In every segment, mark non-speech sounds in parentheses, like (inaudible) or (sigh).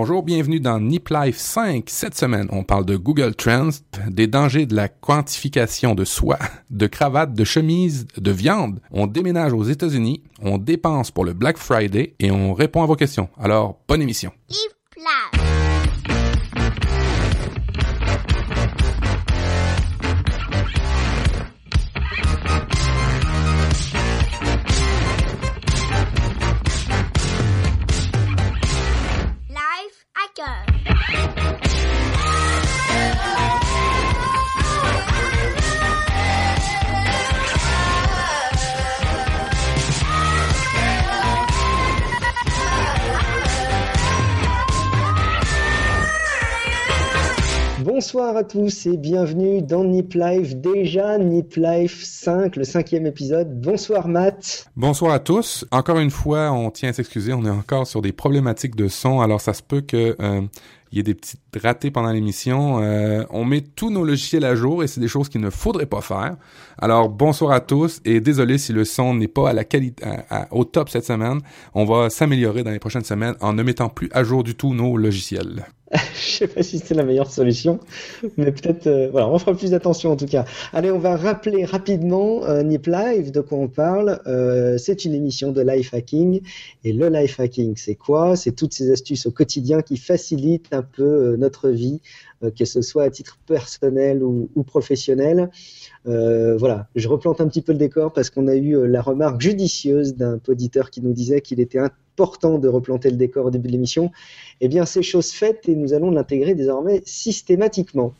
Bonjour, bienvenue dans Nip Life 5. Cette semaine, on parle de Google Trends, des dangers de la quantification de soi, de cravates, de chemises, de viande. On déménage aux États-Unis, on dépense pour le Black Friday et on répond à vos questions. Alors, bonne émission. Bonsoir à tous et bienvenue dans Nip Life, déjà Nip Life 5, le cinquième épisode. Bonsoir Matt. Bonsoir à tous. Encore une fois, on tient à s'excuser, on est encore sur des problématiques de son, alors ça se peut que euh, il y ait des petites ratés pendant l'émission. Euh, on met tous nos logiciels à jour et c'est des choses qu'il ne faudrait pas faire. Alors bonsoir à tous et désolé si le son n'est pas à la qualité au top cette semaine. On va s'améliorer dans les prochaines semaines en ne mettant plus à jour du tout nos logiciels. (laughs) je sais pas si c'est la meilleure solution, mais peut-être, euh, voilà, on fera plus attention en tout cas. Allez, on va rappeler rapidement euh, Nip Live, de quoi on parle. Euh, c'est une émission de life hacking. Et le life hacking, c'est quoi? C'est toutes ces astuces au quotidien qui facilitent un peu notre vie, que ce soit à titre personnel ou, ou professionnel. voilà, je replante un petit peu le décor parce qu'on a eu la remarque judicieuse d'un auditeur qui nous disait qu'il était important de replanter le décor au début de l'émission eh bien, c'est chose faite et nous allons l'intégrer désormais systématiquement.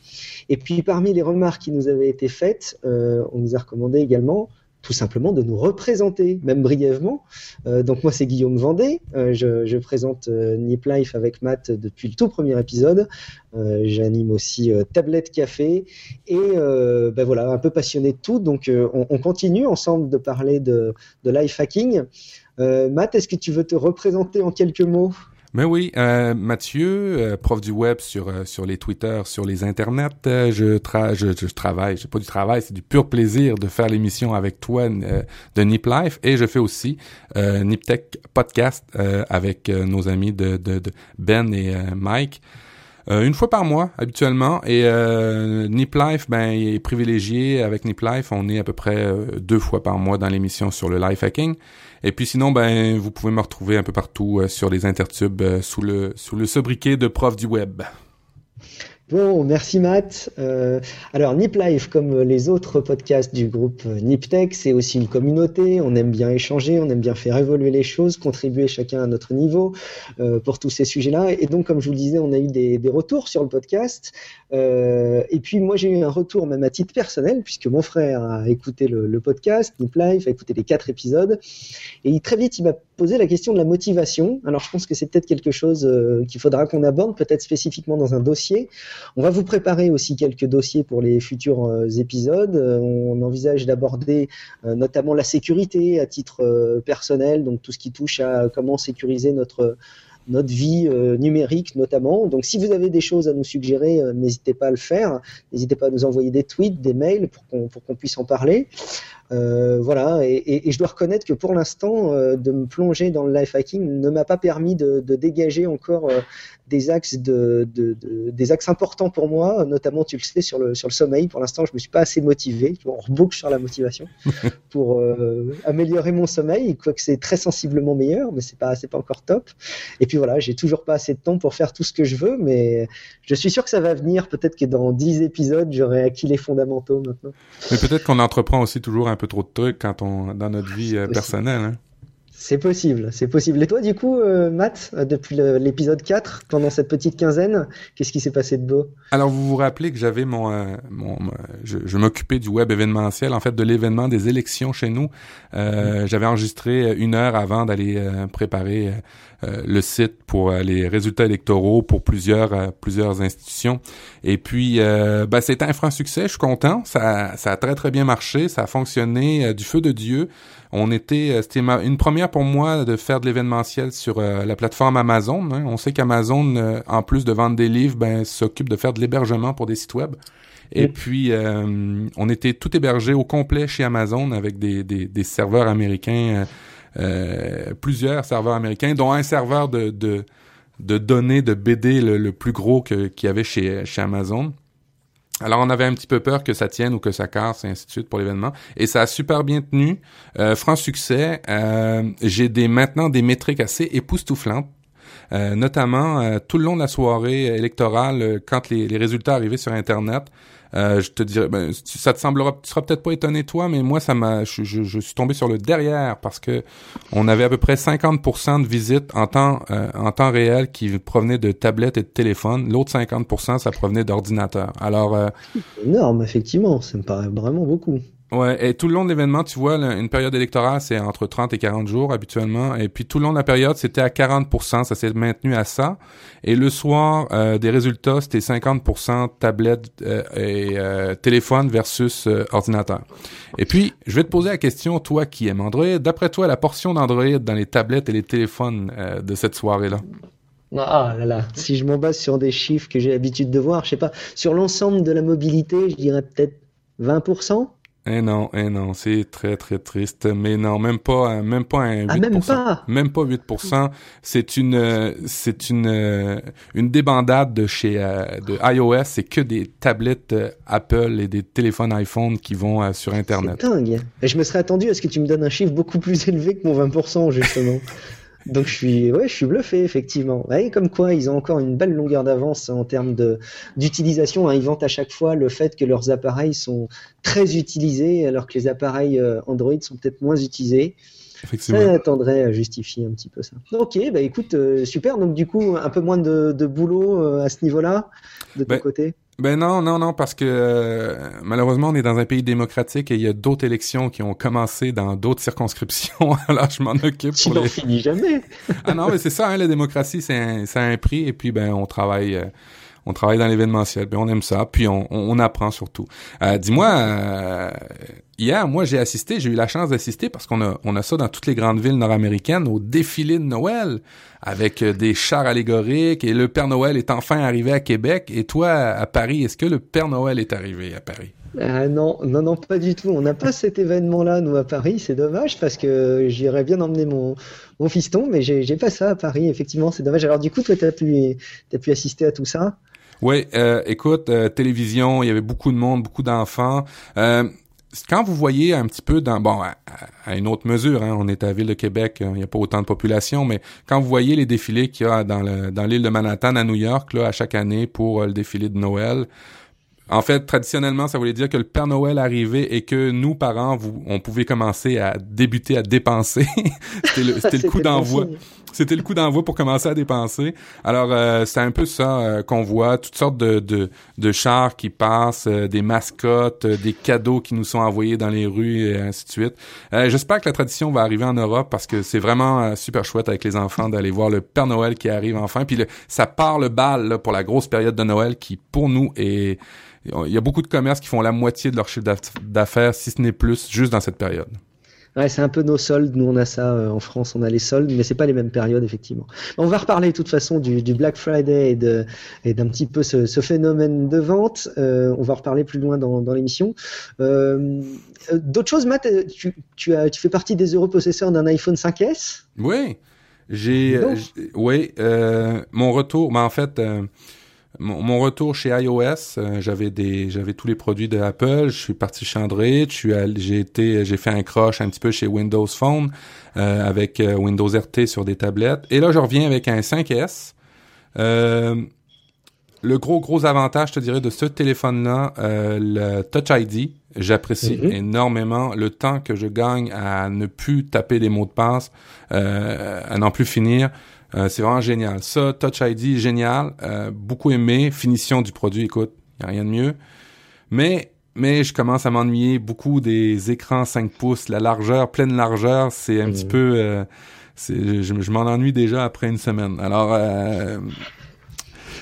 Et puis, parmi les remarques qui nous avaient été faites, euh, on nous a recommandé également tout simplement de nous représenter, même brièvement. Euh, donc moi c'est Guillaume Vendée, euh, je, présente Nip Life avec Matt depuis le tout premier épisode. J'anime aussi Tablette Café et ben voilà un peu passionné de tout. Donc on, continue ensemble de parler de life hacking. Matt, est-ce que tu veux te représenter en quelques mots? Mais oui, euh, Mathieu, euh, prof du web sur euh, sur les Twitter, sur les internets, euh, je, tra je, je travaille, c'est pas du travail, c'est du pur plaisir de faire l'émission avec toi de Nip Life et je fais aussi Nip Tech podcast avec nos amis de Ben et Mike. Une fois par mois habituellement. Et Nip Life ben est privilégié. Avec Nip Life on est à peu près deux fois par mois dans l'émission sur le life hacking. Et puis sinon, ben, vous pouvez me retrouver un peu partout euh, sur les intertubes euh, sous le sous le sobriquet de prof du web. Bon, merci Matt. Euh, alors Nip Life, comme les autres podcasts du groupe Nip Tech, c'est aussi une communauté. On aime bien échanger, on aime bien faire évoluer les choses, contribuer chacun à notre niveau euh, pour tous ces sujets-là. Et donc, comme je vous le disais, on a eu des retours sur le podcast. Euh, et puis moi, j'ai eu un retour même à titre personnel, puisque mon frère a écouté le, podcast Nip Life, a écouté les quatre épisodes, et très vite, il m'a posé la question de la motivation. Alors, je pense que c'est peut-être quelque chose euh, qu'il faudra qu'on aborde, peut-être spécifiquement dans un dossier. On va vous préparer aussi quelques dossiers pour les futurs euh, épisodes. On envisage d'aborder notamment la sécurité à titre personnel, donc tout ce qui touche à comment sécuriser notre notre vie numérique notamment. Donc si vous avez des choses à nous suggérer, n'hésitez pas à le faire. N'hésitez pas à nous envoyer des tweets, des mails pour qu'on qu'on puisse en parler. Euh, voilà, et, et, je dois reconnaître que pour l'instant, euh, de me plonger dans le life hacking ne m'a pas permis de, de dégager encore euh, des axes de, de, des axes importants pour moi, notamment tu le sais sur le sur le sommeil. Pour l'instant, je me suis pas assez motivé. On reboucle sur la motivation (laughs) pour améliorer mon sommeil, quoique c'est très sensiblement meilleur, mais c'est pas c'est pas encore top. Et puis voilà, j'ai toujours pas assez de temps pour faire tout ce que je veux, mais je suis sûr que ça va venir. Peut-être que dans 10 épisodes, j'aurai acquis les fondamentaux maintenant. Mais peut-être qu'on entreprend aussi toujours un peu trop de trucs quand on dans notre vie euh, personnelle. Hein? C'est possible, c'est possible. Et toi, du coup, euh, Matt, euh, depuis l'épisode 4, pendant cette petite quinzaine, qu'est-ce qui s'est passé de beau? Alors, vous vous rappelez que j'avais mon, mon, je, je m'occupais du web événementiel, en fait, de l'événement des élections chez nous. Euh, mm. J'avais enregistré une heure avant d'aller préparer le site pour euh, les résultats électoraux pour plusieurs euh, plusieurs institutions. Et puis, ben, c'était un franc succès. Je suis content. Ça, ça a très très bien marché. Ça a fonctionné du feu de Dieu. On était, c'était une première pour moi de faire de l'événementiel sur la plateforme Amazon. Hein. On sait qu'Amazon, en plus de vendre des livres, ben, s'occupe de faire de l'hébergement pour des sites web. Et puis, on était tout hébergé au complet chez Amazon avec des, des, des serveurs américains euh, plusieurs serveurs américains, dont un serveur de, de de données de BD le, plus gros qu'il y avait chez, chez Amazon. Alors on avait un petit peu peur que ça tienne ou que ça casse et ainsi de suite pour l'événement et ça a super bien tenu, euh, franc succès. Euh, j'ai des maintenant des métriques assez époustouflantes. Euh, notamment euh, tout le long de la soirée électorale, quand les, les résultats arrivaient sur Internet, euh, je te dirais, ben, ça te semblera, tu seras peut-être pas étonné toi, mais moi ça m'a, je, je, suis tombé sur le derrière parce que on avait à peu près 50% de visites en temps euh, en temps réel qui provenaient de tablettes et de téléphones. L'autre 50% ça provenait d'ordinateurs. Alors euh, énorme effectivement, ça me paraît vraiment beaucoup. Ouais, et tout le long de l'événement, tu vois, une période électorale, c'est entre 30 et 40 jours habituellement. Et puis tout le long de la période, c'était à 40 ça s'est maintenu à ça. Et le soir, euh, des résultats, c'était 50% tablette euh, et euh, téléphone versus ordinateur. Et puis, je vais te poser la question, toi qui aimes Android, d'après toi, la portion d'Android dans les tablettes et les téléphones de cette soirée-là? Ah là là, si je m'en base sur des chiffres que j'ai l'habitude de voir, je sais pas, sur l'ensemble de la mobilité, je dirais peut-être 20%. Eh non, eh non, c'est très très triste, mais non, même pas, même pas un 8%, ah, même pas, même pas 8%. C'est une, c'est une, une débandade de chez euh, de iOS. C'est que des tablettes euh, Apple et des téléphones iPhone qui vont euh, sur Internet. C'est dingue. Et je me serais attendu à ce que tu me donnes un chiffre beaucoup plus élevé que mon 20% justement. (laughs) Donc je suis, ouais, je suis bluffé effectivement. Ouais, comme quoi, ils ont encore une belle longueur d'avance en termes de d'utilisation. Hein. Ils vantent à chaque fois le fait que leurs appareils sont très utilisés, alors que les appareils euh, Android sont peut-être moins utilisés. Effectivement. Ça tendrait à justifier un petit peu ça. Ok, bah écoute, euh, super. Donc du coup, un peu moins de, de boulot euh, à ce niveau-là de ton ben, côté. Ben non, non, non, parce que euh, malheureusement, on est dans un pays démocratique et il y a d'autres élections qui ont commencé dans d'autres circonscriptions. (laughs) Alors, je m'en occupe. Tu n'en finis jamais. ah non, mais c'est ça, hein, la démocratie, c'est un, un prix et puis ben on travaille. Euh, on travaille dans l'événementiel, ben on aime ça, puis on, on, apprend surtout. Euh, Dis-moi, euh, hier, moi j'ai assisté, j'ai eu la chance d'assister parce qu'on a, on a ça dans toutes les grandes villes nord-américaines au défilé de Noël avec euh, des chars allégoriques et le Père Noël est enfin arrivé à Québec. Et toi, à Paris, est-ce que le Père Noël est arrivé à Paris? Euh, non, non, non, pas du tout. On n'a pas cet événement-là, nous, à Paris. C'est dommage parce que j'irais bien emmener mon, mon fiston, mais j'ai pas ça à Paris. Effectivement, c'est dommage. Alors, du coup, toi, tu as pu, as pu assister à tout ça? Oui, euh, écoute, euh, télévision, il y avait beaucoup de monde, beaucoup d'enfants. Euh, quand vous voyez un petit peu dans bon à, une autre mesure, hein, on est à la ville de Québec, il n'y a pas autant de population, mais quand vous voyez les défilés qu'il y a dans l'île de Manhattan à New York là à chaque année pour le défilé de Noël, en fait, traditionnellement, ça voulait dire que le Père Noël arrivait et que nous, parents, vous, on pouvait commencer à débuter à dépenser. (laughs) c'était le, c'était le coup d'envoi. C'était le coup d'envoi pour commencer à dépenser. Alors, euh, c'est un peu ça euh, qu'on voit, toutes sortes de, de, de chars qui passent, euh, des mascottes, des cadeaux qui nous sont envoyés dans les rues et ainsi de suite. J'espère que la tradition va arriver en Europe parce que c'est vraiment super chouette avec les enfants d'aller voir le Père Noël qui arrive enfin. Puis ça part le bal là, pour la grosse période de Noël qui, pour nous, est il y a beaucoup de commerces qui font la moitié de leur chiffre d'affaires, si ce n'est plus, juste dans cette période. Ouais, c'est un peu nos soldes. Nous, on a ça euh, en France, on a les soldes, mais c'est pas les mêmes périodes, effectivement. On va reparler de toute façon du, Black Friday et, d'un petit peu ce, phénomène de vente. Euh, on va reparler plus loin dans, l'émission. Euh, d'autres choses, Matt, tu, as, tu fais partie des heureux possesseurs d'un iPhone 5S Oui, j'ai, oui, mon retour, mais en fait mon, retour chez iOS, euh, j'avais des, j'avais tous les produits de Apple. Je suis parti chez Android. j'ai été, j'ai fait un croche un petit peu chez Windows Phone euh, avec euh, Windows RT sur des tablettes. Et là, je reviens avec un 5S. le gros gros avantage, je te dirais, de ce téléphone-là, le Touch ID, j'apprécie mm-hmm. énormément le temps que je gagne à ne plus taper des mots de passe, à n'en plus finir. Euh, c'est vraiment génial. Ça, Touch ID, génial. Euh, beaucoup aimé. Finition du produit, écoute, y a rien de mieux. Mais mais je commence à m'ennuyer beaucoup des écrans 5 pouces. La largeur, pleine largeur, c'est un petit mmh. peu... Euh, je, je m'en ennuie déjà après une semaine. Alors, euh,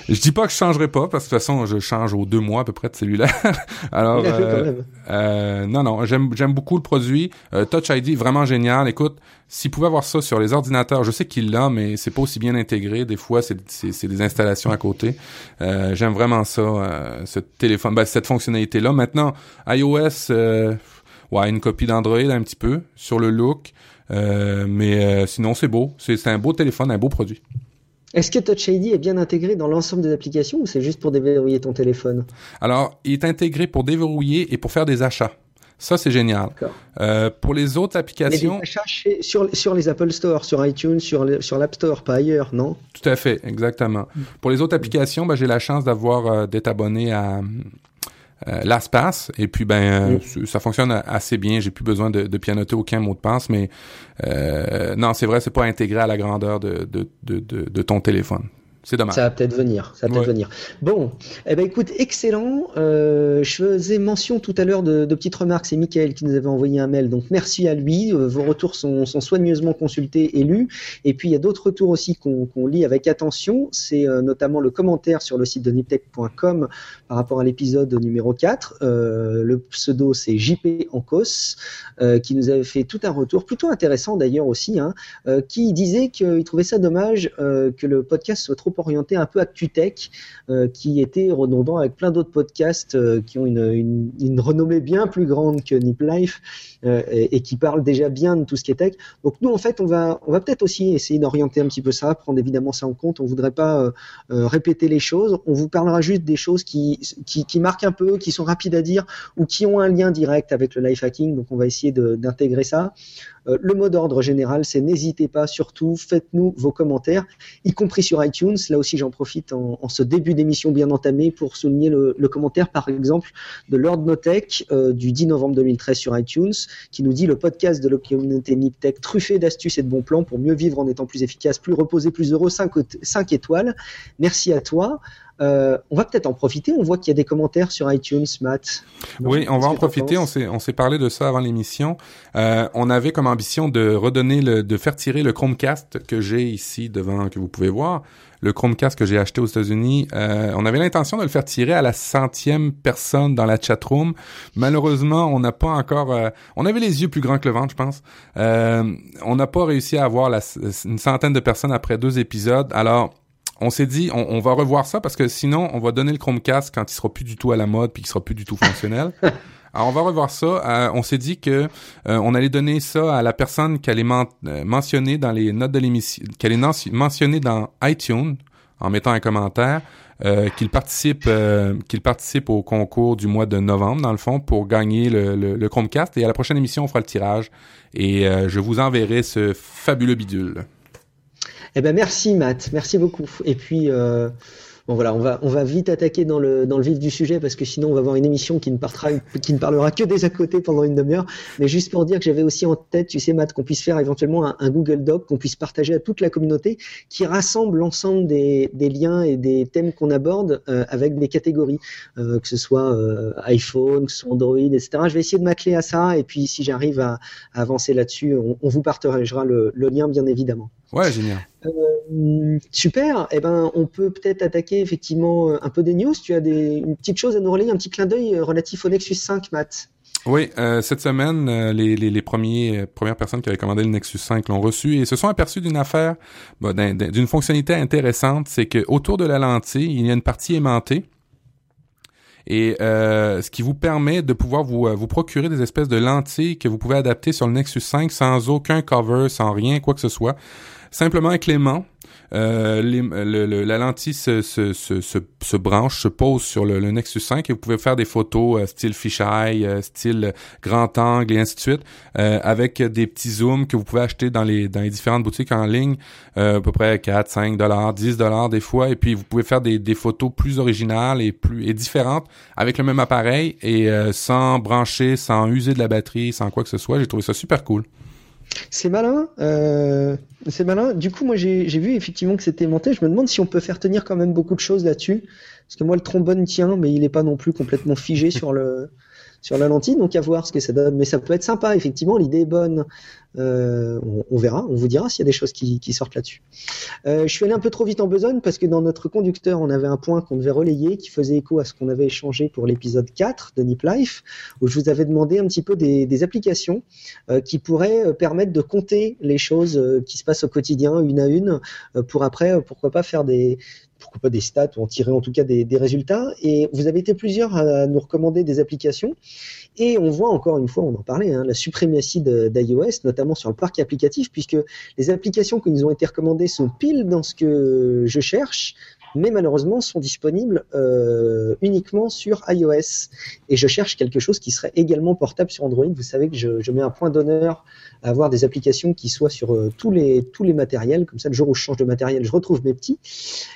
je dis pas que je changerai pas, parce que de toute façon, je change aux deux mois à peu près de cellulaire. (laughs) Alors, euh, euh, non, non, j'aime j'aime beaucoup le produit. Euh, Touch ID, vraiment génial. Écoute, s'il pouvait avoir ça sur les ordinateurs, je sais qu'il l'a, mais c'est pas aussi bien intégré. Des fois, c'est c'est des installations à côté. Euh, j'aime vraiment ça, euh, ce téléphone, ben, cette fonctionnalité-là. Maintenant, iOS, ouais, une copie d'Android un petit peu sur le look. mais sinon, c'est beau. C'est un beau téléphone, un beau produit. Est-ce que Touch ID est bien intégré dans l'ensemble des applications ou c'est juste pour déverrouiller ton téléphone? Alors, il est intégré pour déverrouiller et pour faire des achats. Ça, c'est génial. Euh, pour les autres applications... Mais des achats sur, sur les Apple Store, sur iTunes, sur, sur l'App Store, pas ailleurs, non? Tout à fait, exactement. Mm. Pour les autres applications, ben, j'ai la chance d'avoir euh, d'être abonné à euh, LastPass et puis ben mm. ça fonctionne assez bien. J'ai plus besoin de, de, pianoter aucun mot de passe, mais euh, non, c'est vrai, c'est pas intégré à la grandeur de, de, de, de ton téléphone. C'est dommage. Ça va peut-être venir. Ça va peut-être venir. Bon, eh ben écoute, excellent. Euh, je faisais mention tout à l'heure de, de, petites remarques. C'est Michael qui nous avait envoyé un mail, donc merci à lui. Euh, vos retours sont, sont, soigneusement consultés et lus. Et puis il y a d'autres retours aussi qu'on lit avec attention. C'est euh, notamment le commentaire sur le site de niptech.com par rapport à l'épisode numéro 4. Euh, le pseudo c'est JP Ancos qui nous avait fait tout un retour plutôt intéressant d'ailleurs aussi, hein, qui disait qu'il trouvait ça dommage que le podcast soit trop orienté un peu ActuTech, euh, qui était redondant avec plein d'autres podcasts euh, qui ont une, une, renommée bien plus grande que Nip Life euh, et, qui parlent déjà bien de tout ce qui est tech. Donc nous, en fait, on va, on va peut-être aussi essayer d'orienter un petit peu ça, prendre évidemment ça en compte. On voudrait pas répéter les choses. On vous parlera juste des choses qui, qui, qui, marquent un peu, qui sont rapides à dire ou qui ont un lien direct avec le life hacking. Donc on va essayer d'intégrer ça. Euh, le mot d'ordre général, c'est n'hésitez pas, surtout, faites-nous vos commentaires, y compris sur iTunes. Là aussi, j'en profite en, ce début d'émission bien entamé pour souligner le, commentaire, par exemple, de Lord Notech euh, du 10 novembre 2013 sur iTunes, qui nous dit le podcast de la communauté NipTech truffé d'astuces et de bons plans pour mieux vivre en étant plus efficace, plus reposé, plus heureux, 5, 5 étoiles. Merci à toi. Euh, on va peut-être en profiter. On voit qu'il y a des commentaires sur iTunes, Matt. oui, on va en profiter. On s'est on s'est parlé de ça avant l'émission. Euh, on avait comme ambition de redonner le, de faire tirer le Chromecast que j'ai ici devant, que vous pouvez voir. Le Chromecast que j'ai acheté aux États-Unis, euh, on avait l'intention de le faire tirer à la centième personne dans la chatroom. Malheureusement, on n'a pas encore. Euh, on avait les yeux plus grands que le ventre, je pense. Euh, on n'a pas réussi à avoir la, une centaine de personnes après deux épisodes. Alors, on s'est dit, on, va revoir ça parce que sinon, on va donner le Chromecast quand il sera plus du tout à la mode puis qu'il sera plus du tout fonctionnel. (laughs) Alors, on va revoir ça. Euh, on s'est dit que euh, on allait donner ça à la personne qui allait euh, mentionner dans les notes de l'émission, qu'elle allait mentionner dans iTunes en mettant un commentaire. qu'il participe qu'il participe au concours du mois de novembre dans le fond pour gagner le, le, Chromecast et à la prochaine émission on fera le tirage et je vous enverrai ce fabuleux bidule. Eh ben merci Matt, merci beaucoup. Et puis euh, bon voilà, on va on va vite attaquer dans le dans le vif du sujet parce que sinon on va avoir une émission qui ne qui ne parlera que des à côté pendant une demi-heure. Mais juste pour dire que j'avais aussi en tête, tu sais Matt, qu'on puisse faire éventuellement un, Google Doc qu'on puisse partager à toute la communauté qui rassemble l'ensemble des, des liens et des thèmes qu'on aborde euh, avec des catégories, euh, que ce soit euh, iPhone, que ce soit Android, etc. Je vais essayer de m'atteler à ça et puis si j'arrive à, à, avancer là-dessus, on, on, vous partagera le, le lien bien évidemment. Ouais, génial. Euh, super. Eh ben, on peut peut-être attaquer effectivement euh, un peu des news. Tu as une petite chose à nous relayer, un petit clin d'œil euh, relatif au Nexus 5, Matt? Oui, cette semaine, les, premières personnes qui avaient commandé le Nexus 5 l'ont reçu et se sont aperçus d'une affaire, d'une fonctionnalité intéressante, c'est que autour de la lentille, il y a une partie aimantée. Et ce qui vous permet de pouvoir vous procurer des espèces de lentilles que vous pouvez adapter sur le Nexus 5 sans aucun cover, sans rien, quoi que ce soit simplement clément. Euh, la lentille se, branche, se pose sur le, Nexus 5 et vous pouvez faire des photos euh, style fisheye, euh, style grand angle et ainsi de suite, avec des petits zooms que vous pouvez acheter dans les différentes boutiques en ligne, à peu près 4, 5 dollars, 10 dollars des fois, et puis vous pouvez faire des, des photos plus originales et plus et différentes avec le même appareil et sans brancher, sans user de la batterie, sans quoi que ce soit. J'ai trouvé ça super cool. C'est malin. Euh, c'est malin. Du coup, moi, j'ai vu effectivement que c'était monté. Je me demande si on peut faire tenir quand même beaucoup de choses là-dessus. Parce que moi, le trombone tient, mais il n'est pas non plus complètement figé sur le sur la lentille. Donc, à voir ce que ça donne. Mais ça peut être sympa. Effectivement, l'idée est bonne. Euh, on, verra, on vous dira s'il y a des choses qui, sortent là-dessus. Euh, je suis allé un peu trop vite en besogne parce que dans notre conducteur, on avait un point qu'on devait relayer qui faisait écho à ce qu'on avait échangé pour l'épisode 4 de Nip Life, où je vous avais demandé un petit peu des, applications euh, qui pourraient permettre de compter les choses qui se passent au quotidien une à une pour après, pourquoi pas faire des, pourquoi pas des stats ou en tirer en tout cas des, des, résultats. Et vous avez été plusieurs à nous recommander des applications. Et on voit encore une fois, on en parlait, hein, la suprématie d'iOS, notamment sur le parc applicatif, puisque les applications qui nous ont été recommandées sont pile dans ce que je cherche, mais malheureusement sont disponibles euh, uniquement sur iOS. Et je cherche quelque chose qui serait également portable sur Android. Vous savez que je, je mets un point d'honneur à avoir des applications qui soient sur euh, tous, les, tous les matériels. Comme ça, le jour où je change de matériel, je retrouve mes petits.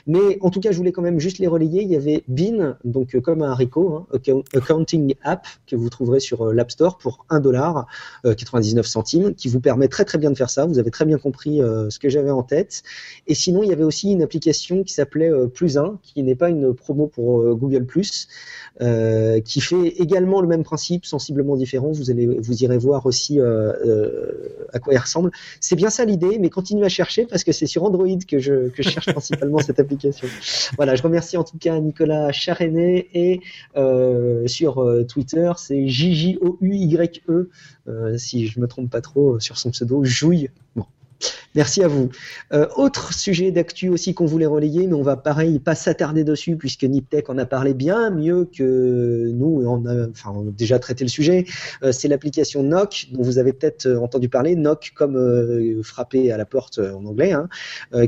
Mais en tout cas, je voulais quand même juste les relayer. Il y avait Bean, donc euh, comme un haricot, hein, Accounting App, que vous trouverez sur euh, l'App Store pour 1 dollar, 99 centimes, qui vous permet très très bien de faire ça. Vous avez très bien compris ce que j'avais en tête. Et sinon, il y avait aussi une application qui s'appelait Plus 1, qui n'est pas une promo pour Google Plus, qui fait également le même principe, sensiblement différent. Vous allez, vous irez voir aussi à quoi il ressemble. C'est bien ça l'idée, mais continuez à chercher parce que c'est sur Android que je, que je cherche (laughs) principalement cette application. Voilà, je remercie en tout cas Nicolas Charenet et euh, sur euh, Twitter, c'est J-J-O-U-Y-E, euh, si je me trompe pas trop sur son pseudo, Jouille. Bon, Merci à vous. Euh, autre sujet d'actu aussi qu'on voulait relayer, mais on va pareil pas s'attarder dessus puisque Niptech en a parlé bien mieux que nous. On a, enfin, déjà traité le sujet. Euh, c'est l'application Knock dont vous avez peut-être euh, entendu parler. Knock comme frapper à la porte en anglais, hein,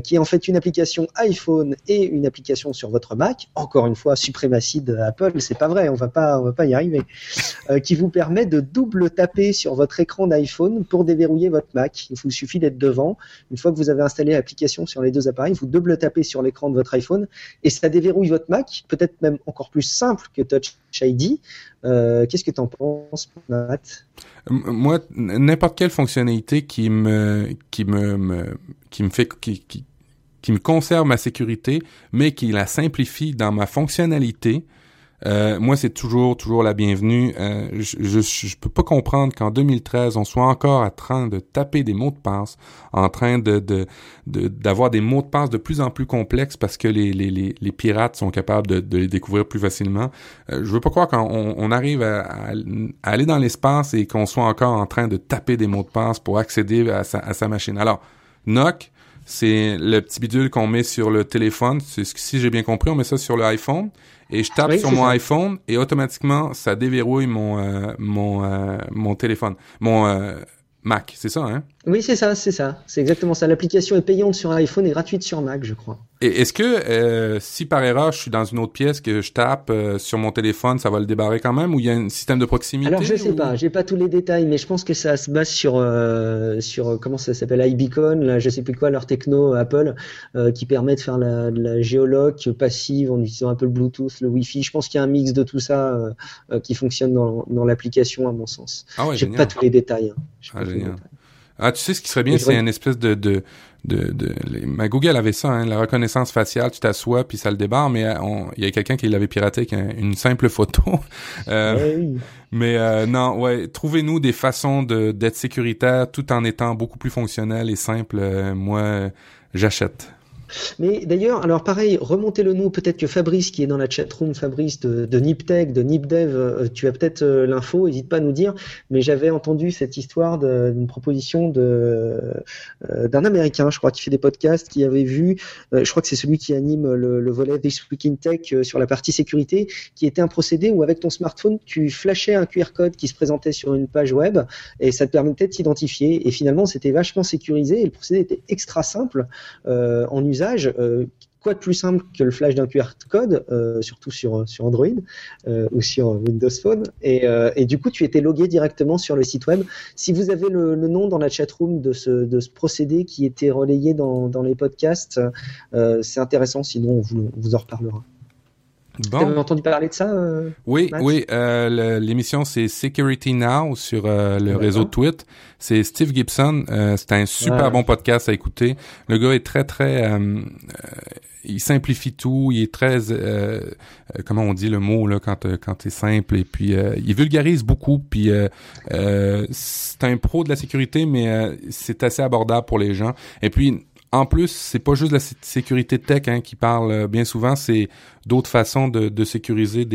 qui est en fait une application iPhone et une application sur votre Mac. Encore une fois, suprématie d'Apple, c'est pas vrai. On va pas, on va pas y arriver. qui vous permet de double taper sur votre écran d'iPhone pour déverrouiller votre Mac. Il vous suffit d'être devant une fois que vous avez installé l'application sur les deux appareils, vous double tapez sur l'écran de votre iPhone et ça déverrouille votre Mac, peut-être même encore plus simple que Touch ID. Euh, qu'est-ce que tu en penses, Matt? Moi, n'importe quelle fonctionnalité qui me qui me, qui me fait qui, me conserve ma sécurité, mais qui la simplifie dans ma fonctionnalité, euh, moi, c'est toujours, toujours la bienvenue. Euh, je, je, je, peux pas comprendre qu'en 2013, on soit encore en train de taper des mots de passe, en train de, d'avoir des mots de passe de plus en plus complexes parce que les, les, les, pirates sont capables de, de, les découvrir plus facilement. Euh, je veux pas croire qu'on on arrive à, à, aller dans l'espace et qu'on soit encore en train de taper des mots de passe pour accéder à sa, à sa machine. Alors, NOC, c'est le petit bidule qu'on met sur le téléphone. Si j'ai bien compris, on met ça sur l'iPhone et je tape sur mon iPhone et automatiquement ça déverrouille mon euh, mon euh, mon téléphone, mon euh, Mac, c'est ça, hein? Oui, c'est ça, c'est ça. C'est exactement ça. L'application est payante sur iPhone et gratuite sur Mac, je crois. Et est-ce que euh, si par erreur je suis dans une autre pièce que je tape euh, sur mon téléphone, ça va le débarrer quand même ou il y a un système de proximité Alors je sais ou... pas, j'ai pas tous les détails, mais je pense que ça se base sur euh, sur comment ça s'appelle iBeacon, là je sais plus quoi leur techno Apple qui permet de faire la, de la géoloc passive en utilisant un peu le Bluetooth, le Wi-Fi. Je pense qu'il y a un mix de tout ça qui fonctionne dans, dans l'application à mon sens. Ah ouais, j'ai pas tous les détails. Hein. Ah, génial. Ah, tu sais ce qui serait bien, c'est une espèce de, de, de, de, ma Google avait ça, hein, la reconnaissance faciale, tu t'assois puis ça le débarre, mais il y a quelqu'un qui l'avait piraté avec un, une simple photo. (laughs) euh, oui. Mais euh, non, ouais, trouvez-nous des façons de d'être sécuritaire tout en étant beaucoup plus fonctionnel et simple. Euh, moi, j'achète. Mais d'ailleurs, alors pareil, remontez-le nous, peut-être que Fabrice qui est dans la chatroom, Fabrice de, de Niptech, de Nipdev, euh, tu as peut-être euh, l'info, n'hésite pas à nous dire, mais j'avais entendu cette histoire d'une proposition euh, d'un Américain, je crois, qui fait des podcasts, qui avait vu, je crois que c'est celui qui anime le, le, volet This Tech sur la partie sécurité, qui était un procédé où avec ton smartphone, tu flashais un QR code qui se présentait sur une page web et ça te permettait de t'identifier. Et finalement, c'était vachement sécurisé et le procédé était extra simple en usage euh, quoi de plus simple que le flash d'un QR code, euh, surtout sur, sur Android euh, ou sur Windows Phone. Et, euh, du coup, tu étais logué directement sur le site web. Si vous avez le, nom dans la chatroom de ce, de ce procédé qui était relayé dans, dans les podcasts, euh, c'est intéressant. Sinon, on vous en reparlera. Bon. T'avais entendu parler de ça euh, Oui, oui. Euh, L'émission c'est Security Now sur euh, le réseau Twit. C'est Steve Gibson. Euh, c'est un super ouais. bon podcast à écouter. Le gars est très très. Euh, il simplifie tout. Il est très. comment on dit le mot là quand quand c'est simple et puis il vulgarise beaucoup. Puis c'est un pro de la sécurité, mais c'est assez abordable pour les gens. Et puis en plus, c'est pas juste la sécurité tech hein, qui parle bien souvent, c'est d'autres façons de, sécuriser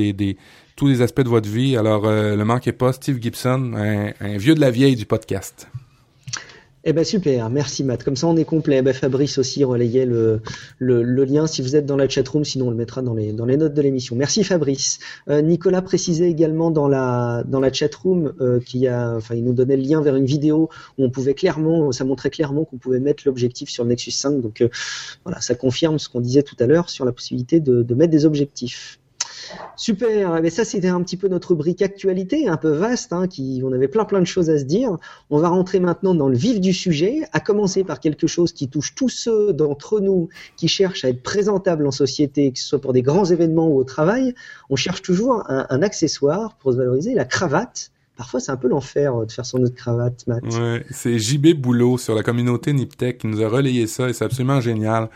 tous les aspects de votre vie. Alors, euh, manquez pas, Steve Gibson, un, un, vieux de la vieille du podcast. Eh ben super, merci Matt. Comme ça on est complet. Eh Fabrice aussi relayait le, le, lien si vous êtes dans la chatroom, sinon on le mettra dans les, notes de l'émission. Merci Fabrice. Euh, Nicolas précisait également dans la, dans la euh, qu'il a, enfin il nous donnait le lien vers une vidéo où on pouvait clairement, ça montrait clairement qu'on pouvait mettre l'objectif sur le Nexus 5. Donc euh, voilà, ça confirme ce qu'on disait tout à l'heure sur la possibilité de mettre des objectifs. Super, mais ça c'était un petit peu notre rubrique actualité, un peu vaste, hein, qui, on avait plein plein de choses à se dire. On va rentrer maintenant dans le vif du sujet, à commencer par quelque chose qui touche tous ceux d'entre nous qui cherchent à être présentables en société, que ce soit pour des grands événements ou au travail. On cherche toujours un, accessoire pour se valoriser, la cravate. Parfois, c'est un peu l'enfer de faire son autre cravate, Matt. C'est JB Boulot sur la communauté Niptech qui nous a relayé ça et c'est absolument génial.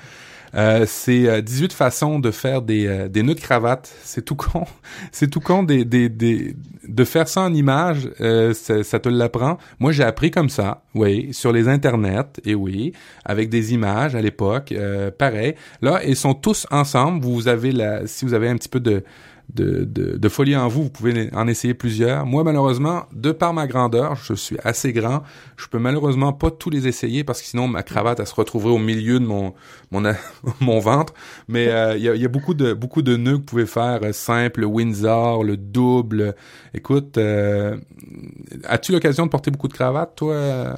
Euh, c'est 18 façons de faire des, euh, des nœuds de cravate. C'est tout con. (laughs) c'est tout con des, des, des, de faire ça en image. Euh, ça, te l'apprend. Moi, j'ai appris comme ça, oui, sur les internets, et oui, avec des images à l'époque. pareil. Là, ils sont tous ensemble. Vous avez la, si vous avez un petit peu de de, de, de, folie en vous, vous pouvez en essayer plusieurs. Moi, malheureusement, de par ma grandeur, je suis assez grand, je peux malheureusement pas tous les essayer parce que sinon ma cravate, elle se retrouverait au milieu de mon mon, (laughs) mon ventre. Mais euh, il y, a, beaucoup de beaucoup de nœuds que vous pouvez faire, simple, le Windsor, le double. Écoute, euh, as-tu l'occasion de porter beaucoup de cravates, toi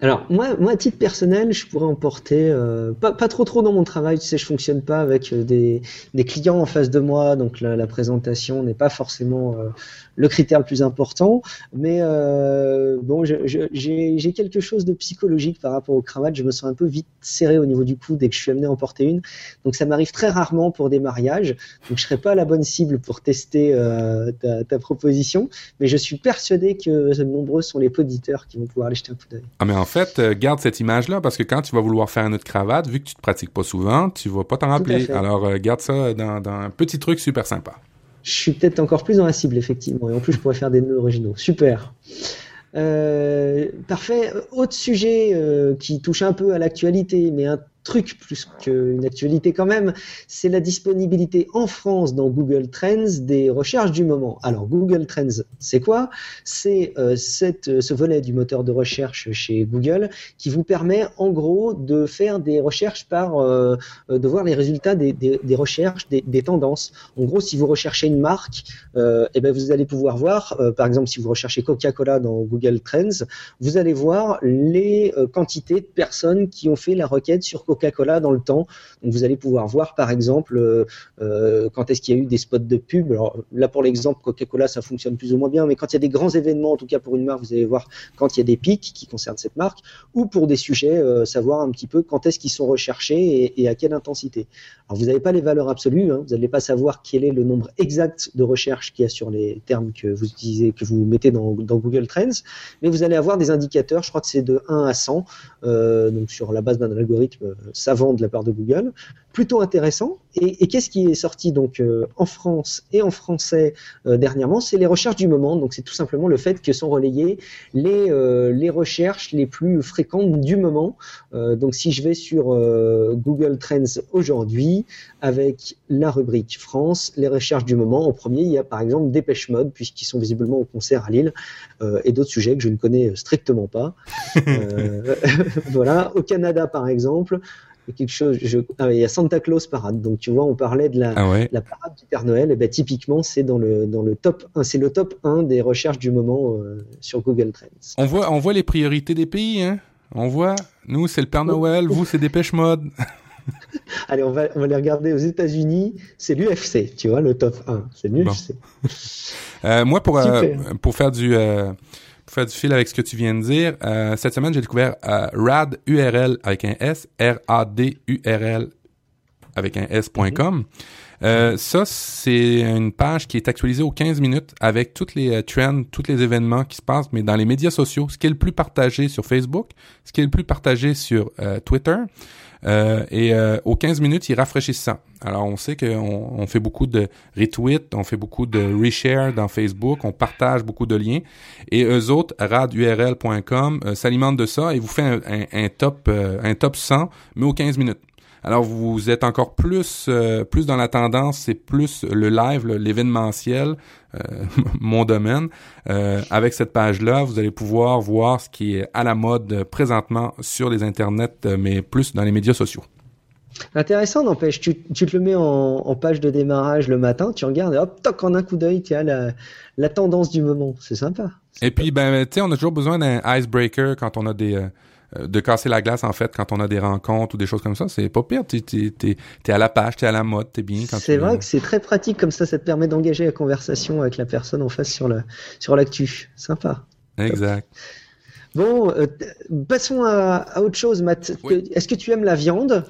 alors moi, moi à titre personnel, je pourrais en porter euh, pas, pas trop trop dans mon travail. Tu sais, je fonctionne pas avec euh, des, des clients en face de moi, donc la, présentation n'est pas forcément euh, le critère le plus important. Mais euh, bon, j'ai quelque chose de psychologique par rapport aux cravates. Je me sens un peu vite serré au niveau du cou dès que je suis amené à en porter une. Donc ça m'arrive très rarement pour des mariages. Donc je serais pas la bonne cible pour tester euh, ta, ta, proposition. Mais je suis persuadé que nombreux sont les auditeurs qui vont pouvoir aller jeter un coup d'œil. Ah mais en fait, euh, garde cette image-là parce que quand tu vas vouloir faire une autre cravate, vu que tu te pratiques pas souvent, tu vas pas t'en rappeler. Alors euh, garde ça dans, dans un petit truc super sympa je suis peut-être encore plus dans la cible, effectivement. Et en plus, je pourrais faire des nœuds originaux. Super. Euh, parfait. Autre sujet euh, qui touche un peu à l'actualité, mais un truc plus qu'une actualité quand même, c'est la disponibilité en France dans Google Trends des recherches du moment. Alors Google Trends, c'est quoi? C'est euh, cette, ce volet du moteur de recherche chez Google qui vous permet en gros de faire des recherches par, euh, de voir les résultats des, des, recherches, des, des, tendances. En gros, si vous recherchez une marque, euh, et eh ben vous allez pouvoir voir, euh, par exemple, si vous recherchez Coca-Cola dans Google Trends, vous allez voir les euh, quantités de personnes qui ont fait la requête sur Coca Coca-Cola dans le temps. Donc vous allez pouvoir voir par exemple euh, euh, quand est-ce qu'il y a eu des spots de pub. Alors là pour l'exemple Coca-Cola ça fonctionne plus ou moins bien, mais quand il y a des grands événements, en tout cas pour une marque, vous allez voir quand il y a des pics qui concernent cette marque, ou pour des sujets, euh, savoir un petit peu quand est-ce qu'ils sont recherchés et, à quelle intensité. Alors vous n'avez pas les valeurs absolues, hein, vous n'allez pas savoir quel est le nombre exact de recherches qu'il y a sur les termes que vous utilisez, que vous mettez dans, Google Trends, mais vous allez avoir des indicateurs, je crois que c'est de 1 à 100, euh, donc sur la base d'un algorithme savant de la part de Google, plutôt intéressant. Et, et qu'est-ce qui est sorti donc euh, en France et en français euh, dernièrement? C'est les recherches du moment. Donc c'est tout simplement le fait que sont relayées les euh, les recherches les plus fréquentes du moment. Donc si je vais sur Google Trends aujourd'hui avec la rubrique France, les recherches du moment, en premier il y a par exemple Dépêche Mode puisqu'ils sont visiblement au concert à Lille et d'autres sujets que je ne connais strictement pas. (laughs) (laughs) voilà, au Canada par exemple quelque chose. Je, ah, il y a Santa Claus Parade. Donc tu vois, on parlait de la, ah ouais. la parade du Père Noël. Et ben typiquement, c'est dans le dans le top 1, c'est le top 1 des recherches du moment euh, sur Google Trends. On voit on voit les priorités des pays. Hein on voit. Nous, c'est le Père Noël. vous, c'est Dépêche Mode. (laughs) Allez, on va, on va les regarder aux États-Unis. C'est l'UFC, tu vois, le top 1. C'est l'UFC. Bon. euh, moi, pour, euh, pour faire du, euh, faire du fil avec ce que tu viens de dire, euh, cette semaine, j'ai découvert euh, RAD URL avec un S, R-A-D-U-R-L avec un S.com. Mm-hmm. Euh, ça, c'est une page qui est actualisée aux 15 minutes avec toutes les euh, trends, tous les événements qui se passent, mais dans les médias sociaux. Ce qui est le plus partagé sur Facebook, ce qui est le plus partagé sur Twitter. Euh, et aux 15 minutes, ils rafraîchissent ça. Alors, on sait qu'on on fait beaucoup de retweets, on fait beaucoup de reshare dans Facebook, on partage beaucoup de liens. Et eux autres, radurl.com, s'alimentent de ça et vous fait un, un, un top, un top 100, mais aux 15 minutes. Alors vous êtes encore plus euh, plus dans la tendance, c'est plus le live, l'événementiel, euh, (laughs) mon domaine. Euh, avec cette page-là, vous allez pouvoir voir ce qui est à la mode présentement sur les internets, mais plus dans les médias sociaux. Intéressant, n'empêche. Tu, tu, te le mets en, page de démarrage le matin, tu regardes et hop, toc, en un coup d'œil, tu as la, la, tendance du moment. C'est sympa. Et puis, ben, tu sais, on a toujours besoin d'un icebreaker quand on a des. Euh, de casser la glace, en fait, quand on a des rencontres ou des choses comme ça. C'est pas pire. Tu es, à la page, tu es à la mode, tu es bien. C'est vrai que c'est très pratique comme ça. Ça te permet d'engager la conversation avec la personne en face sur l'actu. Sur Sympa. Exact. Bon, euh, passons à, à, autre chose, Matt. Est-ce que tu aimes la viande?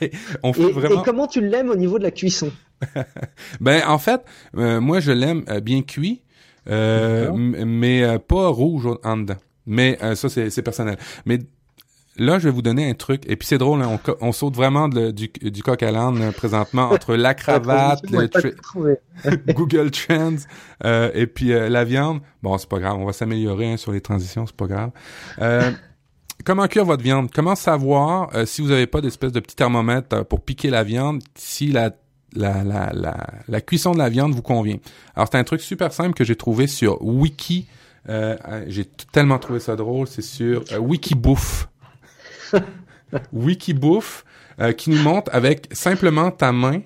(laughs) On fait et, vraiment... et comment tu l'aimes au niveau de la cuisson? (laughs) Ben en fait, euh, moi je l'aime euh, bien cuit, euh, mais pas rouge en dedans. Mais ça c'est personnel. Mais là, je vais vous donner un truc. Et puis c'est drôle, hein, on, on, saute vraiment de, du, du coq à l'âne présentement (laughs) entre la cravate, le (laughs) Google Trends et puis la viande. Bon, c'est pas grave, on va s'améliorer hein, sur les transitions, c'est pas grave. Comment cuire votre viande? Comment savoir euh, si vous n'avez pas d'espèce de petit thermomètre euh, pour piquer la viande, si la, la, la, la, la cuisson de la viande vous convient? Alors, c'est un truc super simple que j'ai trouvé sur Wiki. Euh, j'ai tellement trouvé ça drôle. C'est sur Wikibouffe. (laughs) Wikibouffe, qui nous montre avec simplement ta main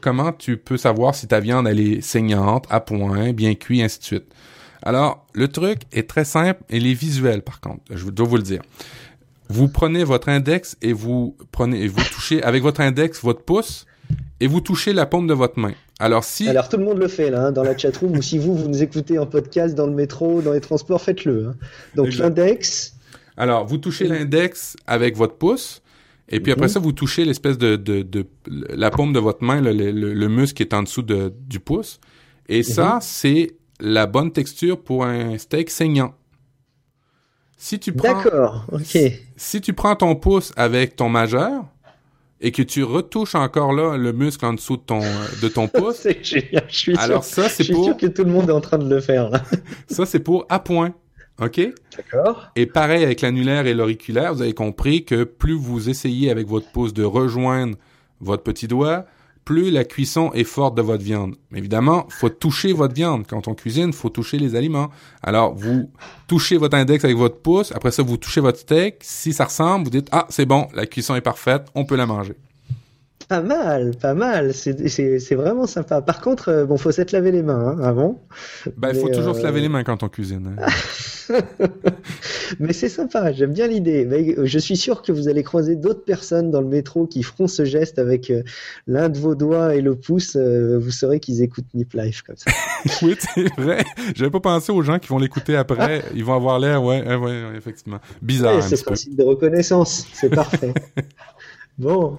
comment tu peux savoir si ta viande elle est saignante, à point, bien cuit, ainsi de suite. Alors, le truc est très simple et les visuels, par contre, je dois vous le dire. Vous prenez votre index et vous prenez et vous touchez avec votre index votre pouce et vous touchez la paume de votre main. Alors si Alors tout le monde le fait là hein, dans la chatroom ou si vous vous nous écoutez en podcast dans le métro, dans les transports, faites-le. Hein. Donc l'index. Alors vous touchez l'index avec votre pouce et puis après mhm. ça vous touchez l'espèce de, de, de, la paume de votre main, le, le, muscle qui est en dessous de, du pouce. Et ça mhm. c'est la bonne texture pour un steak saignant. Si tu prends, D'accord, ok. Si tu prends ton pouce avec ton majeur et que tu retouches encore là le muscle en dessous de ton de ton (laughs) pouce, c'est génial. Je suis alors sûr, ça c'est pour. sûr que tout le monde est en train de le faire là. (laughs) ça c'est pour à point. OK? D'accord. Et pareil avec l'annulaire et l'auriculaire, vous avez compris que plus vous essayez avec votre pouce de rejoindre votre petit doigt, plus la cuisson est forte de votre viande. Évidemment, faut toucher votre viande. Quand on cuisine, faut toucher les aliments. Alors, vous touchez votre index avec votre pouce. Après ça, vous touchez votre steak. Si ça ressemble, vous dites, ah, c'est bon, la cuisson est parfaite, on peut la manger. Pas mal, pas mal. C'est vraiment sympa. Par contre, euh, bon, faut s'être laver les mains hein, avant. Ben, il faut toujours se laver euh, les mains quand on cuisine. Hein. (laughs) Mais c'est sympa, j'aime bien l'idée. Euh, je suis sûr que vous allez croiser d'autres personnes dans le métro qui feront ce geste avec l'un de vos doigts et le pouce. Vous saurez qu'ils écoutent Nip Life comme ça. (laughs) oui, c'est vrai. J'avais pas pensé aux gens qui vont l'écouter après. (laughs) Ils vont avoir l'air, ouais, ouais, effectivement. Bizarre. c'est le principe de reconnaissance. C'est parfait. Bon,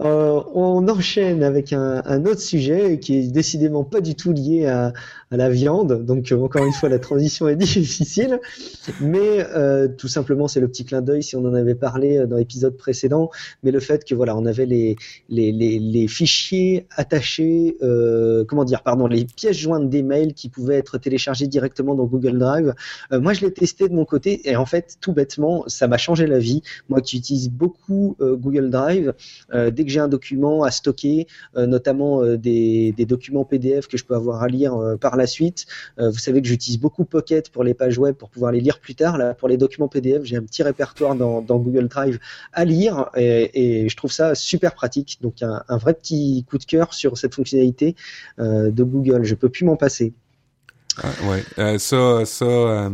euh, on enchaîne avec un, autre sujet qui est décidément pas du tout lié à, la viande. Donc euh, encore une fois, la transition est (laughs) difficile, mais euh, tout simplement c'est le petit clin d'œil si on en avait parlé dans l'épisode précédent, mais le fait que voilà, on avait les les, fichiers attachés, comment dire, pardon, les pièces jointes des mails qui pouvaient être téléchargées directement dans Google Drive. Moi, je l'ai testé de mon côté et en fait, tout bêtement, ça m'a changé la vie. Moi qui utilise beaucoup Google Drive, dès que j'ai un document à stocker, notamment des, des documents PDF que je peux avoir à lire par la suite. Euh, vous savez que j'utilise beaucoup Pocket pour les pages web pour pouvoir les lire plus tard. Là, pour les documents PDF, j'ai un petit répertoire dans, Google Drive à lire et, je trouve ça super pratique. Donc un, vrai petit coup de cœur sur cette fonctionnalité euh, de Google. Je peux plus m'en passer. Ah, ouais, euh, ça, ça euh,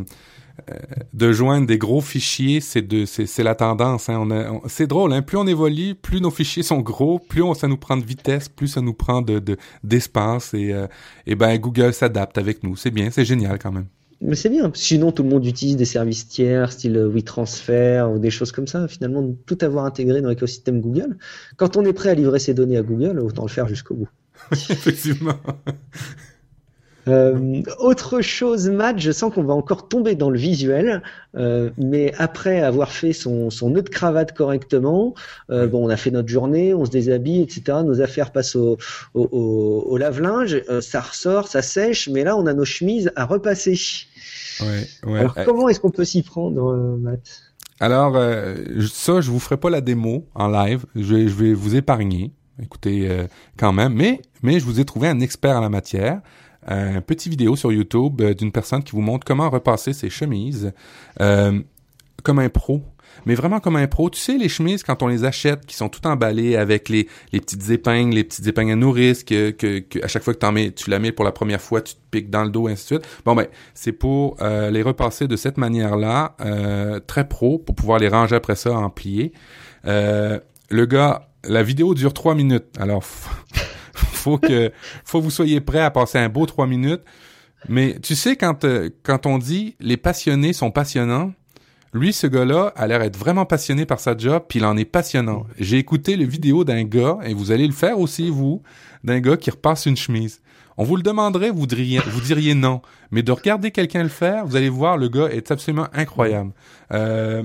de joindre des gros fichiers, c'est de c'est la tendance. Hein. On, c'est drôle. Hein. Plus on évolue, plus nos fichiers sont gros, plus on, ça nous prend de vitesse, plus ça nous prend de d'espace et euh, et ben Google s'adapte avec nous. C'est bien, c'est génial quand même. Mais c'est bien. Sinon, tout le monde utilise des services tiers, style WeTransfer ou des choses comme ça. Finalement, tout avoir intégré dans l'écosystème Google. Quand on est prêt à livrer ses données à Google, autant le faire jusqu'au bout. (laughs) Effectivement. Euh, autre chose, Matt, je sens qu'on va encore tomber dans le visuel, euh, mais après avoir fait son, son nœud de cravate correctement, euh, bon, on a fait notre journée, on se déshabille, etc. Nos affaires passent au, au, au, lave-linge, euh, ça ressort, ça sèche, mais là, on a nos chemises à repasser. Ouais, ouais. Alors, comment est-ce qu'on peut s'y prendre, Matt? Alors, euh, ça, je vous ferai pas la démo en live. Je vais, je vais vous épargner. Écoutez, euh, quand même. Mais, mais je vous ai trouvé un expert en la matière. Un petit vidéo sur YouTube euh, d'une personne qui vous montre comment repasser ses chemises comme un pro mais vraiment comme un pro. Tu sais, les chemises, quand on les achète, qui sont tout emballées avec les, les petites épingles, les petites épingles à nourrice, que, que, que à chaque fois que en mets, tu la mets pour la première fois, tu te piques dans le dos, et ainsi de suite. Bon, ben, c'est pour euh, les repasser de cette manière-là, euh, très pro, pour pouvoir les ranger après ça en plié. Euh, le gars, la vidéo dure trois minutes. Alors, (laughs) faut que, faut que vous soyez prêt à passer un beau trois minutes. Mais tu sais, quand, quand on dit les passionnés sont passionnants, lui, ce gars-là, a l'air être vraiment passionné par sa job, puis il en est passionnant. J'ai écouté le vidéo d'un gars, et vous allez le faire aussi, vous, d'un gars qui repasse une chemise. On vous le demanderait, vous diriez, vous diriez non. Mais de regarder quelqu'un le faire, vous allez voir, le gars est absolument incroyable. Euh,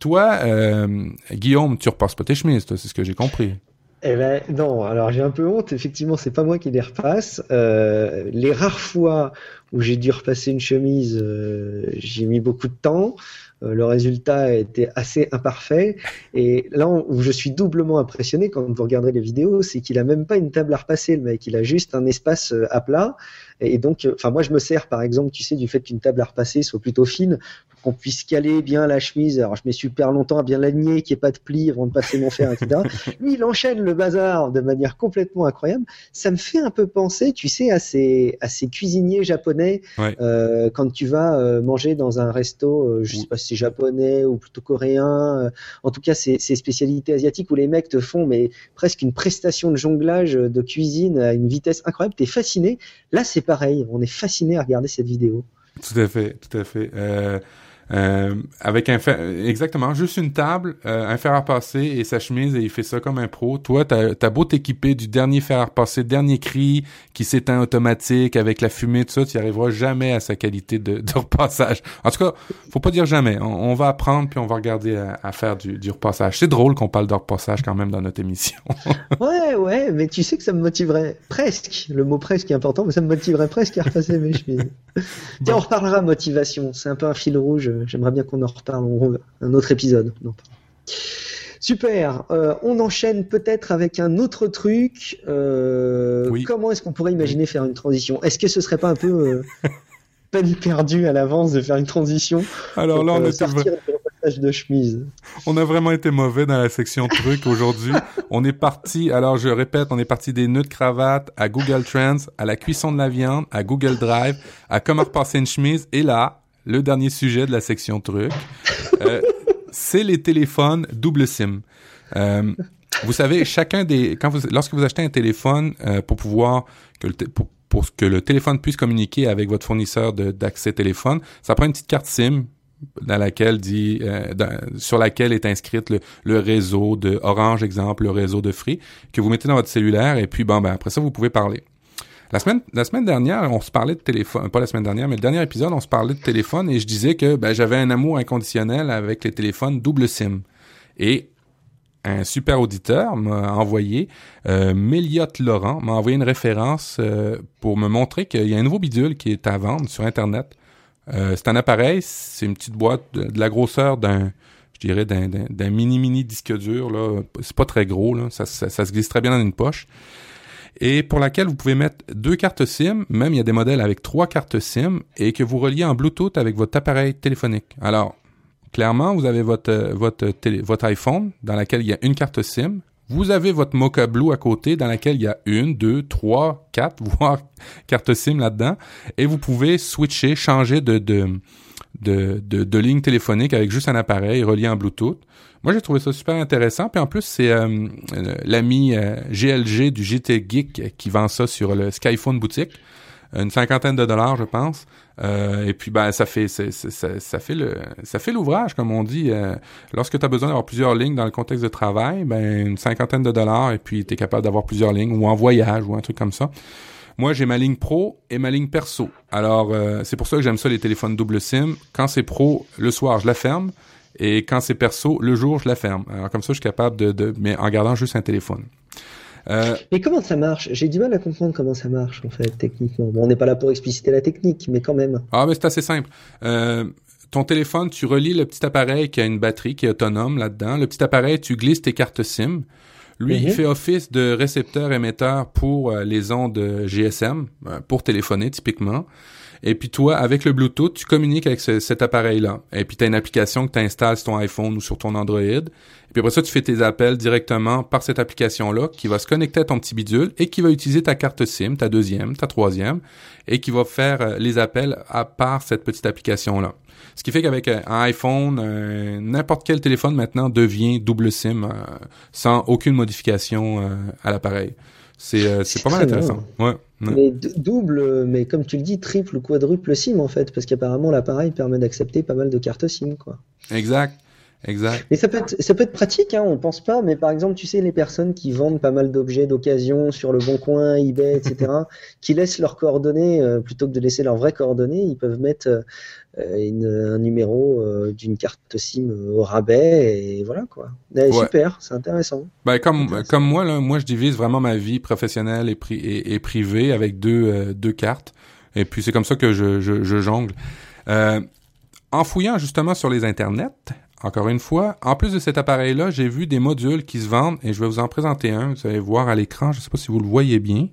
toi, euh, Guillaume, tu repasses pas tes chemises, toi, c'est ce que j'ai compris. Eh ben non, alors j'ai un peu honte. Effectivement, c'est pas moi qui les repasse. Euh, les rares fois où j'ai dû repasser une chemise, euh, j'ai mis beaucoup de temps. Euh, le résultat était assez imparfait. Et là où je suis doublement impressionné quand vous regarderez les vidéos, c'est qu'il a même pas une table à repasser, le mec. Il a juste un espace euh, à plat. Et donc, enfin, moi, je me sers, par exemple, tu sais, du fait qu'une table à repasser soit plutôt fine, qu'on puisse caler bien la chemise. Alors, je mets super longtemps à bien l'aligner, qu'il n'y ait pas de plis avant de passer mon fer, etc. Lui, (laughs) il enchaîne le bazar de manière complètement incroyable. Ça me fait un peu penser, tu sais, à ces, à ces cuisiniers japonais, euh, quand tu vas euh, manger dans un resto, euh, je sais pas si c'est japonais ou plutôt coréen, en tout cas, ces, ces spécialités asiatiques où les mecs te font, mais presque une prestation de jonglage de cuisine à une vitesse incroyable. T'es fasciné. Là, c'est pareil. On est fasciné à regarder cette vidéo. Tout à fait, tout à fait. Euh, euh, avec un fer, exactement, juste une table, euh, un fer à repasser et sa chemise et il fait ça comme un pro. Toi, t'as as beau t'équiper du dernier fer à repasser, dernier cri qui s'éteint automatique avec la fumée, tout ça, tu n'y arriveras jamais à sa qualité de, de, repassage. En tout cas, faut pas dire jamais. On, va apprendre puis on va regarder à, faire du, du repassage. C'est drôle qu'on parle de repassage quand même dans notre émission. (laughs) ouais, ouais, mais tu sais que ça me motiverait presque. Le mot presque est important, mais ça me motiverait presque à repasser mes (laughs) chemises. Tiens, on reparlera motivation. C'est un peu un fil rouge J'aimerais bien qu'on en reparle un autre épisode. Super. Euh, on enchaîne peut-être avec un autre truc. Euh, comment est-ce qu'on pourrait imaginer faire une transition? Est-ce que ce serait pas un peu euh, (laughs) peine perdue à l'avance de faire une transition? Alors là, on est sortir de chemise. On a vraiment été mauvais dans la section trucs aujourd'hui. (laughs) on est parti, alors je répète, on est parti des nœuds de cravate à Google Trends, à la cuisson de la viande, à Google Drive, à comment repasser une chemise, et là, le dernier sujet de la section truc, euh, c'est les téléphones double SIM. Euh, vous savez, chacun des quand vous lorsque vous achetez un téléphone euh, pour pouvoir que le pour, que le téléphone puisse communiquer avec votre fournisseur d'accès téléphone, ça prend une petite carte SIM dans laquelle dit euh, sur laquelle est inscrite le, le, réseau de Orange exemple, le réseau de Free que vous mettez dans votre cellulaire et puis bon ben après ça vous pouvez parler. La semaine, la semaine dernière, on se parlait de téléphone, pas la semaine dernière, mais le dernier épisode, on se parlait de téléphone et je disais que ben, j'avais un amour inconditionnel avec les téléphones double SIM. Et un super auditeur m'a envoyé, euh, Laurent, m'a envoyé une référence euh, pour me montrer qu'il y a un nouveau bidule qui est à vendre sur Internet. Euh, c'est un appareil, c'est une petite boîte de, la grosseur d'un, je dirais, d'un mini-mini disque dur. là. C'est pas très gros, là. Ça, ça, ça, se glisse très bien dans une poche et pour laquelle vous pouvez mettre deux cartes SIM, même il y a des modèles avec trois cartes SIM, et que vous reliez en Bluetooth avec votre appareil téléphonique. Alors, clairement, vous avez votre, euh, votre, votre iPhone dans laquelle il y a une carte SIM. Vous avez votre Mocha Blue à côté dans laquelle il y a une, deux, trois, quatre, (laughs) voire cartes SIM là-dedans. Et vous pouvez switcher, changer de, de, de, de, de ligne téléphonique avec juste un appareil relié en Bluetooth. Moi, j'ai trouvé ça super intéressant. Puis en plus, c'est euh, l'ami GLG euh, du GT Geek qui vend ça sur le Skyphone boutique. Une cinquantaine de dollars, je pense. Euh, et puis ben ça fait ça, ça, fait le ça fait l'ouvrage comme on dit. lorsque tu as besoin d'avoir plusieurs lignes dans le contexte de travail, ben une cinquantaine de dollars et puis tu es capable d'avoir plusieurs lignes ou en voyage ou un truc comme ça. Moi, j'ai ma ligne pro et ma ligne perso. Alors, c'est pour ça que j'aime ça les téléphones double SIM. Quand c'est pro, le soir, je la ferme. Et quand c'est perso, le jour, je la ferme. Alors comme ça, je suis capable de, de mais en gardant juste un téléphone. Euh... Mais comment ça marche? J'ai du mal à comprendre comment ça marche en fait techniquement. Bon, on n'est pas là pour expliciter la technique, mais quand même. Ah, mais c'est assez simple. Euh, ton téléphone, tu relis le petit appareil qui a une batterie qui est autonome là-dedans. Le petit appareil, tu glisses tes cartes SIM. Lui, il Mhm. fait office de récepteur-émetteur pour euh, les ondes GSM, euh, pour téléphoner typiquement. Et puis toi, avec le Bluetooth, tu communiques avec ce- cet appareil-là. Et puis tu as une application que tu installes sur ton iPhone ou sur ton Android. Et puis après ça, tu fais tes appels directement par cette application-là qui va se connecter à ton petit bidule et qui va utiliser ta carte SIM, ta deuxième, ta troisième, et qui va faire euh, les appels à part cette petite application-là. Ce qui fait qu'avec euh, un iPhone, euh, n'importe quel téléphone maintenant devient double SIM sans aucune modification à l'appareil. C'est euh, c'est pas mal intéressant. Ouais. Mais double, mais comme tu le dis, triple ou quadruple SIM en fait, parce qu'apparemment l'appareil permet d'accepter pas mal de cartes SIM quoi. Exact. Exact. Mais ça peut être, ça peut être pratique, hein, on pense pas, mais par exemple, tu sais, les personnes qui vendent pas mal d'objets d'occasion sur le Bon Coin, eBay, etc., (laughs) qui laissent leurs coordonnées, euh, plutôt que de laisser leurs vraies coordonnées, ils peuvent mettre euh, une- un numéro euh, d'une carte SIM au rabais, et voilà quoi. Eh, Ouais. Super, c'est intéressant. Ben comme Intéressant. comme moi là, moi je divise vraiment ma vie professionnelle et, pri- et, et privée avec deux deux cartes. Et puis c'est comme ça que je je, je jongle. En fouillant justement sur les internets, encore une fois, en plus de cet appareil-là, j'ai vu des modules qui se vendent et je vais vous en présenter un. Vous allez voir à l'écran. Je sais pas si vous le voyez bien.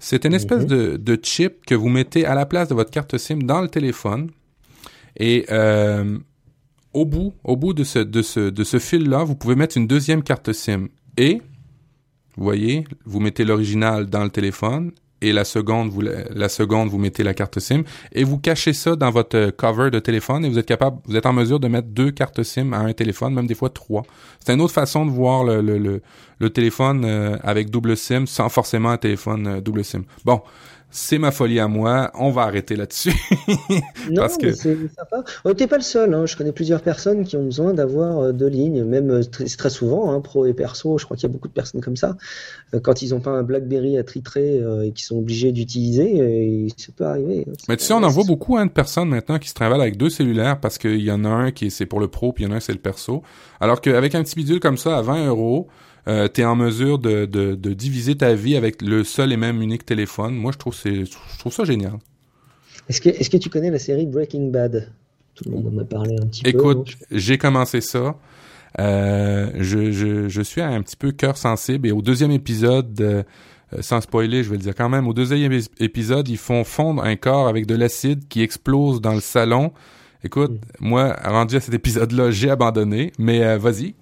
C'est une espèce Mhm. de, de chip que vous mettez à la place de votre carte SIM dans le téléphone. Et euh, au bout, au bout de ce, de ce, de ce fil-là, vous pouvez mettre une deuxième carte SIM. Et, vous voyez, vous mettez l'original dans le téléphone et la seconde, vous, la, seconde, vous mettez la carte SIM et vous cachez ça dans votre euh, cover de téléphone et vous êtes capable, vous êtes en mesure de mettre deux cartes SIM à un téléphone, même des fois trois. C'est une autre façon de voir le téléphone euh, avec double SIM sans forcément un téléphone euh, double SIM. Bon, c'est ma folie à moi. On va arrêter là-dessus. (laughs) Non, Parce que- mais c'est sympa. Oh, T'es pas le seul, hein. Je connais plusieurs personnes qui ont besoin d'avoir euh, deux lignes, même euh, très, c'est très souvent, hein, pro et perso. Je crois qu'il y a beaucoup de personnes comme ça. Euh, Quand ils n'ont pas un BlackBerry attitré euh, et qui sont obligés d'utiliser, ça peut arriver. hein. Mais tu sais, on en voit beaucoup hein, de personnes maintenant qui se travaillent avec deux cellulaires parce qu'il y en a un qui est- c'est pour le pro, puis il y en a un c'est le perso. Alors qu'avec un petit bidule comme ça à 20 euros, euh, t'es en mesure de, de, de diviser ta vie avec le seul et même unique téléphone. Moi, je trouve c'est je trouve ça génial. Est-ce que, est-ce que tu connais la série Breaking Bad? Tout le monde en a parlé un petit peu. Écoute, j'ai commencé ça. Euh, je, je, je suis un petit peu cœur sensible et au deuxième épisode, euh, sans spoiler, je vais le dire quand même, au deuxième ép- épisode, ils font fondre un corps avec de l'acide qui explose dans le salon. Écoute, Mm. moi, rendu à cet épisode-là, j'ai abandonné, mais euh, vas-y,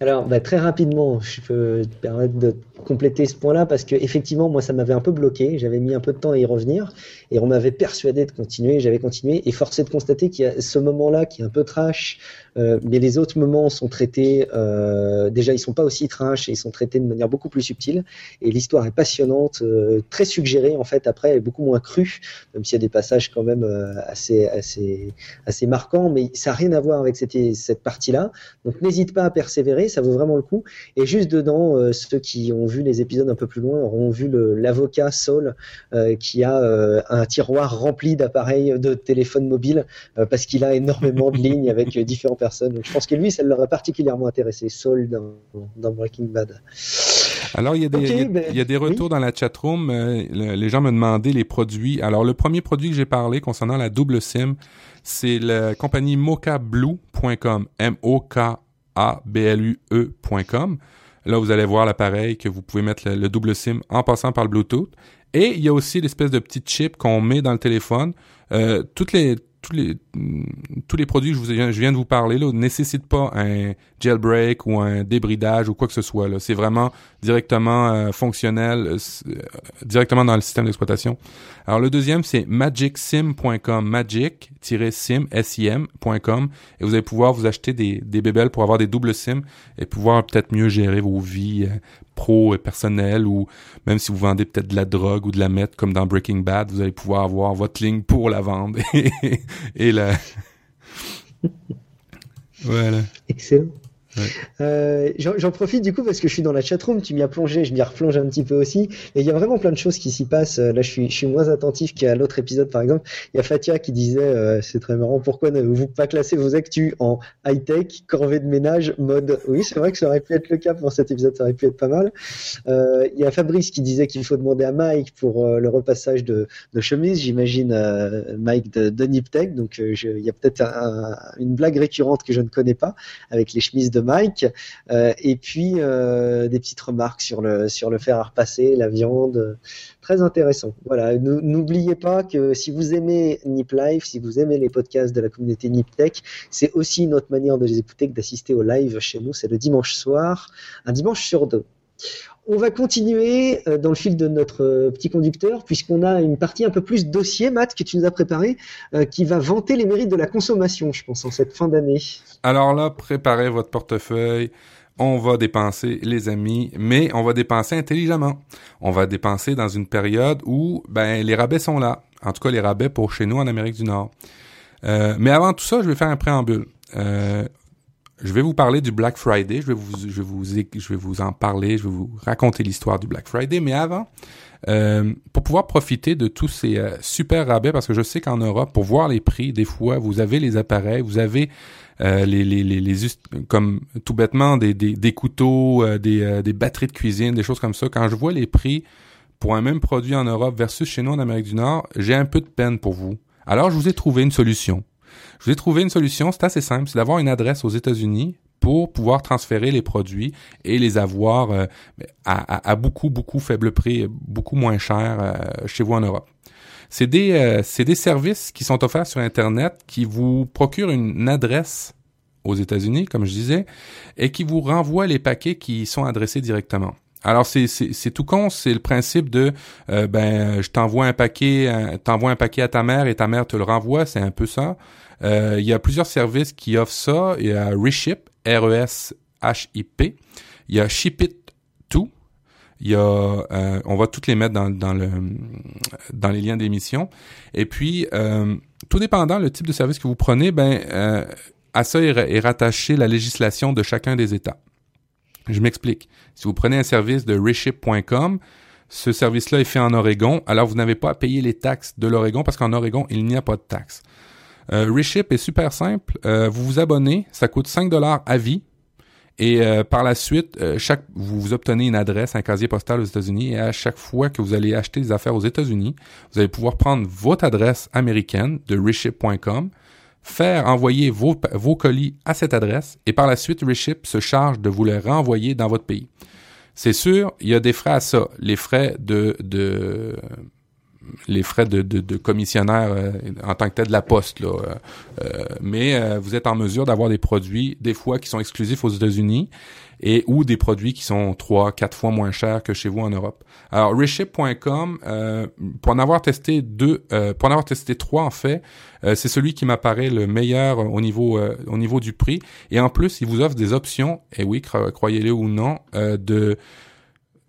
Alors, bah, très rapidement, je peux te permettre de compléter ce point-là parce que effectivement, moi, ça m'avait un peu bloqué. J'avais mis un peu de temps à y revenir et on m'avait persuadé de continuer. J'avais continué et forcé de constater qu'il y a ce moment-là qui est un peu trash, euh, mais les autres moments sont traités. Euh, déjà, ils sont pas aussi trash et ils sont traités de manière beaucoup plus subtile. Et l'histoire est passionnante, euh, très suggérée en fait. Après, elle est beaucoup moins crue, même s'il y a des passages quand même assez, assez, assez marquants, mais ça n'a rien à voir avec cette, cette partie-là. Donc, n'hésite pas à persévérer, ça vaut vraiment le coup. Et juste dedans, euh, ceux qui ont vu les épisodes un peu plus loin auront vu l'avocat Saul euh, qui a euh, un tiroir rempli d'appareils de téléphone mobile parce qu'il a énormément de lignes avec différentes personnes. Donc je pense que lui, ça l'aurait particulièrement intéressé, Saul dans, dans Breaking Bad. Alors, il y a des, Ok, il y a- ben, il y a des retours oui. dans la chatroom. Le- les gens me demandaient les produits. Alors, le premier produit que j'ai parlé concernant la double SIM, c'est la compagnie mocablue.com. M-O-K-A-B-L-U-E.com. Là, vous allez voir l'appareil que vous pouvez mettre le, le double SIM en passant par le Bluetooth. Et il y a aussi l'espèce de petit chip qu'on met dans le téléphone. Euh, toutes les, tous les, tous les produits que je, viens de vous parler là, nécessitent pas un jailbreak ou un débridage ou quoi que ce soit. Là. C'est vraiment directement euh, fonctionnel, euh, euh, directement dans le système d'exploitation. Alors le deuxième, c'est magicsim.com, magic-sim, S-I-M.com, et vous allez pouvoir vous acheter des, des bébelles pour avoir des doubles SIM et pouvoir peut-être mieux gérer vos vies pro et personnelles ou même si vous vendez peut-être de la drogue ou de la meth comme dans Breaking Bad, vous allez pouvoir avoir votre ligne pour la vendre (laughs) et, et la... (laughs) voilà. Excellent. Euh, j'en profite du coup parce que je suis dans la chatroom, tu m'y as plongé, je m'y replonge un petit peu aussi. Et il y a vraiment plein de choses qui s'y passent. Euh, là, je suis, moins attentif qu'à l'autre épisode, par exemple. Il y a Fatia qui disait, euh, c'est très marrant, pourquoi ne vous pas classer vos actus en high-tech, corvée de ménage, mode? Oui, c'est vrai que ça aurait pu être le cas pour cet épisode, ça aurait pu être pas mal. Il y a Fabrice qui disait qu'il faut demander à Mike pour le repassage de, de chemise. J'imagine Mike de, de Niptech. Donc, il y a peut-être une blague récurrente que je ne connais pas avec les chemises de Mike, euh, et puis euh, des petites remarques sur le sur le fer à repasser, la viande, très intéressant. Voilà, n'oubliez pas que si vous aimez Nip Live, si vous aimez les podcasts de la communauté Nip Tech, c'est aussi une autre manière de les écouter que d'assister au live chez nous. C'est le dimanche soir, un dimanche sur deux. On va continuer euh, dans le fil de notre euh, petit conducteur, puisqu'on a une partie un peu plus dossier, Matt, que tu nous as préparé, euh, qui va vanter les mérites de la consommation, je pense, en cette fin d'année. Alors là, préparez votre portefeuille. On va dépenser, les amis, mais on va dépenser intelligemment. On va dépenser dans une période où ben, les rabais sont là. En tout cas, les rabais pour chez nous en Amérique du Nord. mais avant tout ça, je vais faire un préambule. Je vais vous parler du Black Friday. Je vais vous, je vais vous, je vais vous en parler. Je vais vous raconter l'histoire du Black Friday. Mais avant, euh, pour pouvoir profiter de tous ces euh, super rabais, parce que je sais qu'en Europe, pour voir les prix, des fois, vous avez les appareils, vous avez euh, les, les, les, les, comme tout bêtement des, des, des couteaux, euh, des, euh, des batteries de cuisine, des choses comme ça. Quand je vois les prix pour un même produit en Europe versus chez nous en Amérique du Nord, j'ai un peu de peine pour vous. Alors, je vous ai trouvé une solution. Je vous ai trouvé une solution, c'est assez simple, c'est d'avoir une adresse aux États-Unis pour pouvoir transférer les produits et les avoir euh, à, beaucoup, beaucoup faible prix, beaucoup moins cher euh, chez vous en Europe. C'est des, euh, des services qui sont offerts sur Internet qui vous procurent une adresse aux États-Unis, comme je disais, et qui vous renvoient les paquets qui sont adressés directement. Alors c'est tout con, c'est le principe de ben je t'envoie un paquet, t'envoie un paquet à ta mère et ta mère te le renvoie, c'est un peu ça. Euh, il y a plusieurs services qui offrent ça. Il y a Reship, R-E-S-H-I-P. Il y a Ship It To. Il y a, euh, on va toutes les mettre dans, dans, le, dans les liens d'émission. Et puis, euh, tout dépendant le type de service que vous prenez, ben, à ça est, rattaché la législation de chacun des États. Je m'explique. Si vous prenez un service de reship.com, ce service-là est fait en Oregon, alors vous n'avez pas à payer les taxes de l'Oregon parce qu'en Oregon, il n'y a pas de taxes. Euh, Reship est super simple. Euh, vous vous abonnez, ça coûte 5 dollars à vie. Et euh, par la suite, chaque vous obtenez une adresse, un casier postal aux États-Unis, et à chaque fois que vous allez acheter des affaires aux États-Unis, vous allez pouvoir prendre votre adresse américaine de reship.com, faire envoyer vos, vos colis à cette adresse, et par la suite, Reship se charge de vous les renvoyer dans votre pays. C'est sûr, il y a des frais à ça. Les frais de, de les frais de, de, commissionnaire euh, en tant que tel de la poste. Là, euh, euh, mais vous êtes en mesure d'avoir des produits, des fois, qui sont exclusifs aux États-Unis et ou des produits qui sont trois, quatre fois moins chers que chez vous en Europe. Alors, reship.com, pour en avoir testé deux, pour en avoir testé trois, en fait, c'est celui qui m'apparaît le meilleur au niveau, au niveau du prix. Et en plus, il vous offre des options, et oui, croyez-le ou non, de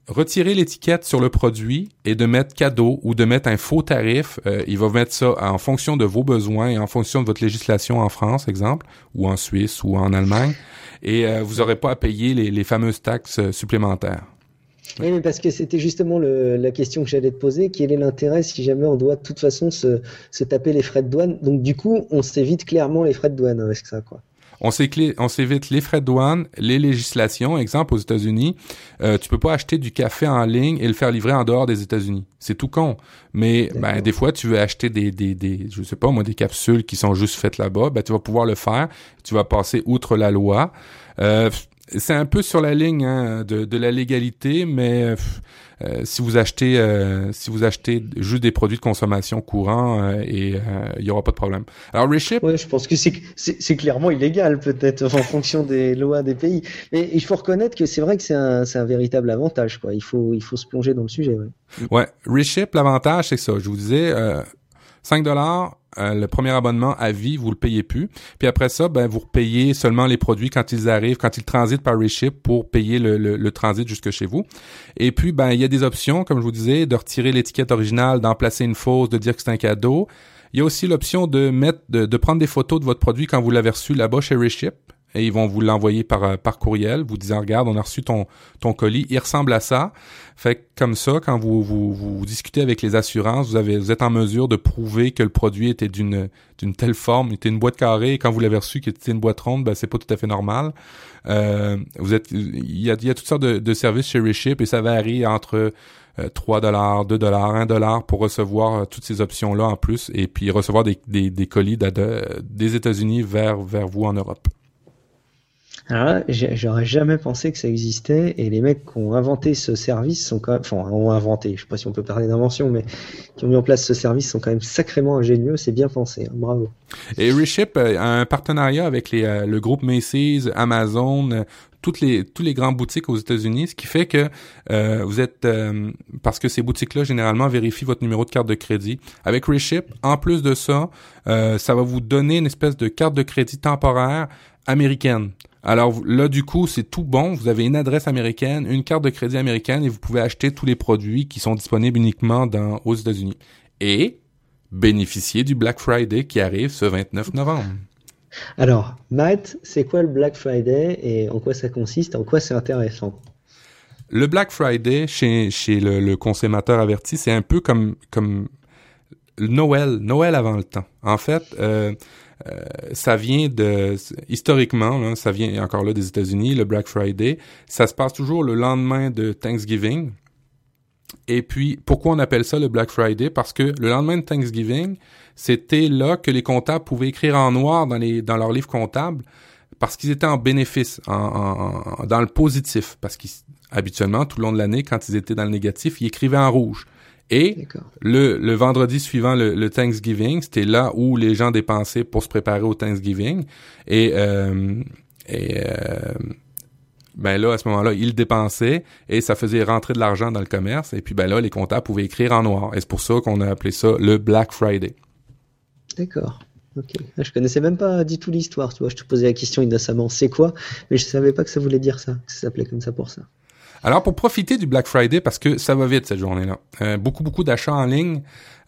retirer l'étiquette sur le produit et de mettre cadeau ou de mettre un faux tarif. Euh, il va mettre ça en fonction de vos besoins et en fonction de votre législation en France, exemple, ou en Suisse ou en Allemagne. Et euh, vous n'aurez pas à payer les, fameuses taxes euh, supplémentaires. Oui, mais parce que c'était justement la question que j'allais te poser. Quel est l'intérêt si jamais on doit de toute façon se, se taper les frais de douane? Donc du coup, on s'évite clairement les frais de douane avec ça, quoi on s'évite les frais de douane, les législations. Exemple, aux États-Unis, euh, tu peux pas acheter du café en ligne et le faire livrer en dehors des États-Unis. C'est tout con. Mais ben, des fois, tu veux acheter des, des, des, je sais pas moi, des capsules qui sont juste faites là-bas. Ben, tu vas pouvoir le faire. Tu vas passer outre la loi. Euh, c'est un peu sur la ligne hein, de, de, la légalité, mais euh, si vous achetez euh, si vous achetez juste des produits de consommation courants, euh, et il y aura pas de problème. Alors Reship, ouais, je pense que c'est c'est clairement illégal peut-être en fonction des lois des pays, mais il faut reconnaître que c'est vrai que c'est un c'est un véritable avantage quoi. Il faut il faut se plonger dans le sujet. Ouais, ouais Reship l'avantage c'est ça. Je vous disais 5 dollars euh, le premier abonnement à vie, vous le payez plus. Puis après ça, ben vous repayez seulement les produits quand ils arrivent, quand ils transitent par Reship pour payer le, le, transit jusque chez vous. Et puis ben il y a des options, comme je vous disais, de retirer l'étiquette originale, d'en placer une fausse, de dire que c'est un cadeau. Il y a aussi l'option de mettre, de, de, prendre des photos de votre produit quand vous l'avez reçu là-bas chez Reship et ils vont vous l'envoyer par, euh, par courriel, vous disant, regarde, on a reçu ton, ton colis, il ressemble à ça. Fait que comme ça, quand vous, vous, vous discutez avec les assurances, vous, avez, vous êtes en mesure de prouver que le produit était d'une, d'une telle forme, était une boîte carrée, et quand vous l'avez reçu, qu'il était une boîte ronde, ben, c'est pas tout à fait normal. Euh, vous êtes, il y a, il y a toutes sortes de, de services chez Reship et ça varie entre 3 dollars, 2 dollars, 1 dollar pour recevoir euh, toutes ces options-là en plus et puis recevoir des, des, des colis des États-Unis vers, vers vous en Europe. Alors là, j'aurais jamais pensé que ça existait et les mecs qui ont inventé ce service sont quand même, enfin, ont inventé, je sais pas si on peut parler d'invention, mais qui ont mis en place ce service sont quand même sacrément ingénieux, c'est bien pensé, hein, bravo. Et Reship euh, a un partenariat avec les, euh, le groupe Macy's, Amazon, toutes les tous les grandes boutiques aux États-Unis, ce qui fait que euh, vous êtes parce que ces boutiques-là généralement vérifient votre numéro de carte de crédit. Avec Reship, en plus de ça, ça va vous donner une espèce de carte de crédit temporaire américaine. Alors là, du coup, c'est tout bon. Vous avez une adresse américaine, une carte de crédit américaine et vous pouvez acheter tous les produits qui sont disponibles uniquement dans, aux États-Unis. Et bénéficier du Black Friday qui arrive ce 29 novembre. Alors, Matt, c'est quoi le Black Friday et en quoi ça consiste, en quoi c'est intéressant? Le Black Friday chez, chez le, consommateur averti, c'est un peu comme, comme Noël, Noël avant le temps. En fait, euh, ça vient de historiquement, ça vient encore là des États-Unis, le Black Friday. Ça se passe toujours le lendemain de Thanksgiving. Et puis, pourquoi on appelle ça le Black Friday? Parce que le lendemain de Thanksgiving, c'était là que les comptables pouvaient écrire en noir dans les dans leurs livres comptables parce qu'ils étaient en bénéfice, en, dans le positif. Parce qu'habituellement, tout le long de l'année, quand ils étaient dans le négatif, ils écrivaient en rouge. Et le, le vendredi suivant le, Thanksgiving, c'était là où les gens dépensaient pour se préparer au Thanksgiving. Et, euh, et euh, ben là, à ce moment-là, ils dépensaient et ça faisait rentrer de l'argent dans le commerce. Et puis ben là, les comptables pouvaient écrire en noir. Et c'est pour ça qu'on a appelé ça le Black Friday. D'accord. Ok. Je connaissais même pas du tout l'histoire. Tu vois, je te posais la question innocemment, c'est quoi? Mais je savais pas que ça voulait dire ça, que ça s'appelait comme ça pour ça. Alors, pour profiter du Black Friday, parce que ça va vite cette journée-là, euh, beaucoup, beaucoup d'achats en ligne.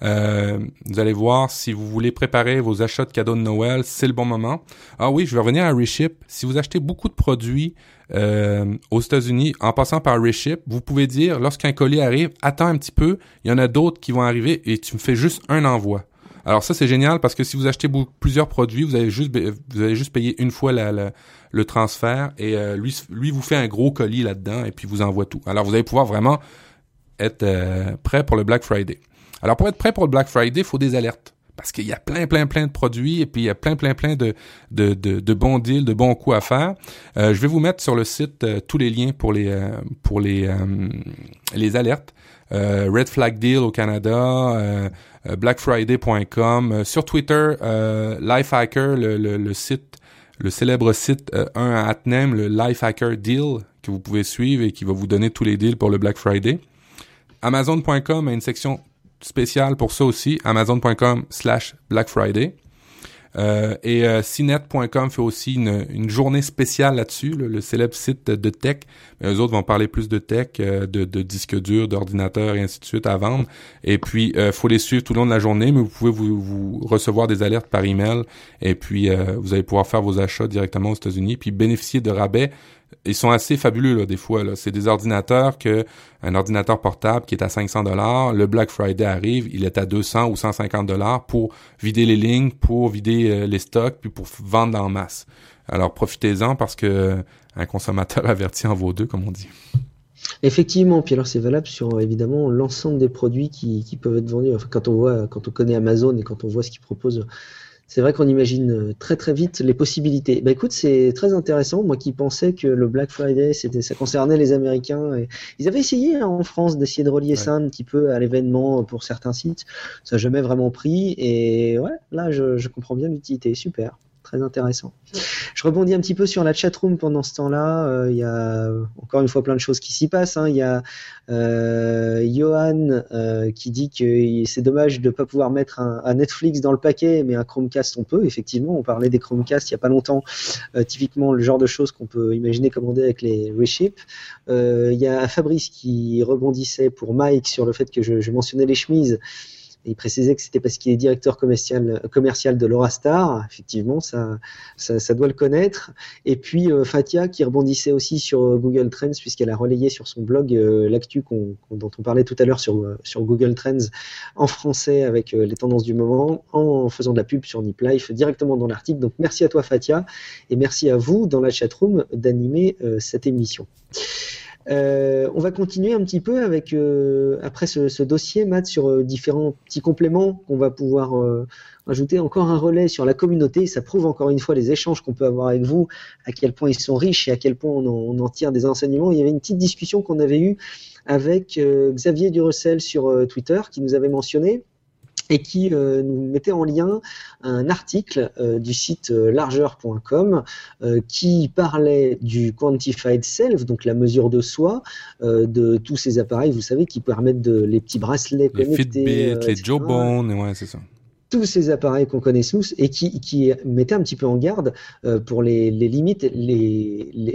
Euh, vous allez voir, si vous voulez préparer vos achats de cadeaux de Noël, c'est le bon moment. Ah oui, je vais revenir à Reship. Si vous achetez beaucoup de produits euh, aux États-Unis en passant par Reship, vous pouvez dire, lorsqu'un colis arrive, attends un petit peu, il y en a d'autres qui vont arriver et tu me fais juste un envoi. Alors ça c'est génial parce que si vous achetez plusieurs produits, vous allez juste vous allez juste payer une fois le transfert et euh, lui lui vous fait un gros colis là-dedans et puis vous envoie tout. Alors vous allez pouvoir vraiment être euh, prêt pour le Black Friday. Alors pour être prêt pour le Black Friday, il faut des alertes parce qu'il y a plein, plein, plein de produits et puis il y a plein, plein, plein de, de, de, bons deals, de bons coups à faire. Euh, je vais vous mettre sur le site tous les liens pour les pour les les alertes. Red Flag Deal au Canada, blackfriday.com, euh, sur Twitter, euh, Lifehacker, le, le, site, le célèbre site 1 à Atnem, le Lifehacker Deal, que vous pouvez suivre et qui va vous donner tous les deals pour le Black Friday. Amazon.com a une section spéciale pour ça aussi, amazon.com slash Black Friday. Euh, et euh, CNET.com fait aussi une, journée spéciale là-dessus, le célèbre site de, tech. Mais eux autres vont parler plus de tech, euh, de, disques durs, d'ordinateurs et ainsi de suite à vendre. Et puis, faut les suivre tout le long de la journée, mais vous pouvez vous recevoir des alertes par email. Et puis, vous allez pouvoir faire vos achats directement aux États-Unis, puis bénéficier de rabais ils sont assez fabuleux là, des fois. Là. C'est des ordinateurs que un ordinateur portable qui est à 500 dollars, le Black Friday arrive, il est à 200 ou 150 dollars pour vider les lignes, pour vider euh, les stocks, puis pour vendre en masse. Alors profitez-en parce que un consommateur (laughs) averti en vaut deux, comme on dit. Effectivement, puis alors c'est valable sur évidemment l'ensemble des produits qui, qui peuvent être vendus. Enfin, quand on voit, quand on connaît Amazon et quand on voit ce qu'ils proposent c'est vrai qu'on imagine euh, très très vite les possibilités. Bah écoute, c'est très intéressant. Moi qui pensais que le Black Friday, c'était, ça concernait les Américains. Et ils avaient essayé hein, en France d'essayer de relier ça un petit peu à l'événement pour certains sites. Ça n'a jamais vraiment pris. Et ouais, là, je, je comprends bien l'utilité. Super intéressant. Je rebondis un petit peu sur la chatroom pendant ce temps-là. Euh, il y a encore une fois plein de choses qui s'y passent. Hein. Il y a euh, Johan euh, qui dit que c'est dommage de ne pas pouvoir mettre un, Netflix dans le paquet, mais un Chromecast on peut. Effectivement, on parlait des Chromecast il n'y a pas longtemps. typiquement le genre de choses qu'on peut imaginer commander avec les Reship. il y a Fabrice qui rebondissait pour Mike sur le fait que je mentionnais les chemises. Il précisait que c'était parce qu'il est directeur commercial, de l'Orastar. Effectivement, ça, ça, doit le connaître. Et puis euh, Fatia qui rebondissait aussi sur euh, Google Trends puisqu'elle a relayé sur son blog euh, l'actu dont on parlait tout à l'heure sur, sur Google Trends en français avec les tendances du moment en faisant de la pub sur Nip Life directement dans l'article. Donc merci à toi Fatia et merci à vous dans la chatroom d'animer cette émission. Euh, on va continuer un petit peu avec euh, après ce, dossier, Matt, sur euh, différents petits compléments qu'on va pouvoir ajouter encore un relais sur la communauté. Ça prouve encore une fois les échanges qu'on peut avoir avec vous, à quel point ils sont riches et à quel point on en, tire des enseignements. Il y avait une petite discussion qu'on avait eue avec Xavier Durecel sur Twitter qui nous avait mentionné et qui euh, nous mettait en lien un article euh, du site euh, largeur.com qui parlait du quantified self, donc la mesure de soi de tous ces appareils, vous savez, qui permettent de les petits bracelets les connectés, Fitbit, les Jawbone, ouais, c'est ça. Tous ces appareils qu'on connaît tous et qui, qui mettaient un petit peu en garde pour les, les limites,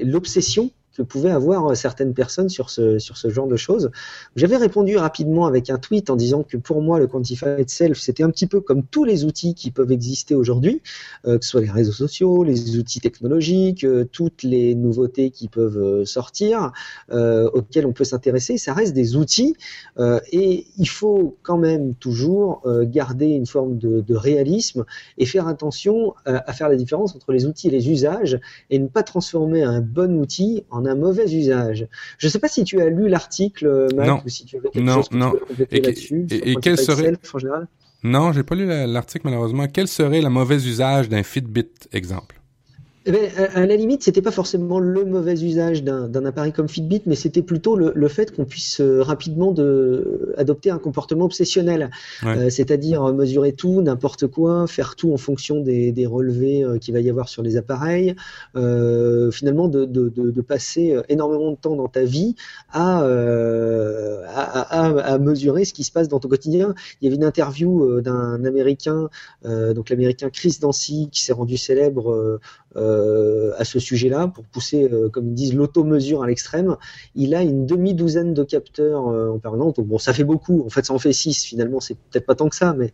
l'obsession que pouvaient avoir certaines personnes sur ce, sur ce genre de choses. J'avais répondu rapidement avec un tweet en disant que pour moi, le Quantified Self, c'était un petit peu comme tous les outils qui peuvent exister aujourd'hui, euh, que ce soit les réseaux sociaux, les outils technologiques, euh, toutes les nouveautés qui peuvent euh, sortir, auxquelles on peut s'intéresser. Ça reste des outils et il faut quand même toujours garder une forme de, de, réalisme et faire attention à faire la différence entre les outils et les usages et ne pas transformer un bon outil en un mauvais usage. Je ne sais pas si tu as lu l'article, Mac, ou si tu avais quelque non, chose que non. tu là-dessus. Et, et quel serait en général? Non, j'ai pas lu l'article malheureusement. Quel serait le mauvais usage d'un Fitbit, exemple? Eh ben, à, la limite, c'était pas forcément le mauvais usage d'un appareil comme Fitbit, mais c'était plutôt le, le fait qu'on puisse euh, rapidement de, adopter un comportement obsessionnel, euh, c'est-à-dire mesurer tout, n'importe quoi, faire tout en fonction des, des relevés euh, qu'il va y avoir sur les appareils, euh, finalement de, de, de, passer énormément de temps dans ta vie à, à, à, à, mesurer ce qui se passe dans ton quotidien. Il y avait une interview d'un Américain, donc l'Américain Chris Dancy, qui s'est rendu célèbre euh, à ce sujet-là pour pousser, euh, comme ils disent, l'automesure à l'extrême. Il a une demi-douzaine de capteurs euh, en permanence. Bon, ça fait beaucoup. En fait, ça en fait six. Finalement, c'est peut-être pas tant que ça, mais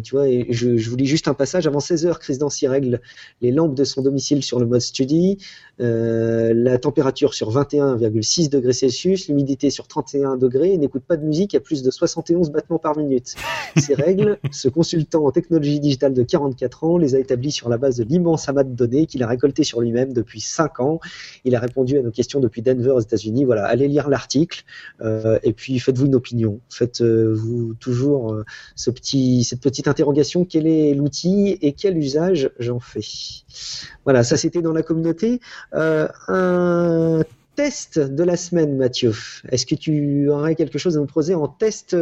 tu vois. Je, vous lis juste un passage. Avant 16 heures, Chris Dancy règle les lampes de son domicile sur le mode study, la température sur 21,6 degrés Celsius, l'humidité sur 31 degrés, et n'écoute pas de musique à plus de 71 battements par minute. Ces règles, ce consultant en technologie digitale de 44 ans les a établies sur la base de l'immense amas de qu'il a récolté sur lui-même depuis 5 ans. Il a répondu à nos questions depuis Denver aux États-Unis. Voilà, allez lire l'article euh, et puis faites-vous une opinion. Faites-vous toujours euh, ce petit, cette petite interrogation quel est l'outil et quel usage j'en fais? Voilà, ça c'était dans la communauté. Euh, un test de la semaine, Mathieu. Est-ce que tu aurais quelque chose à nous proposer en test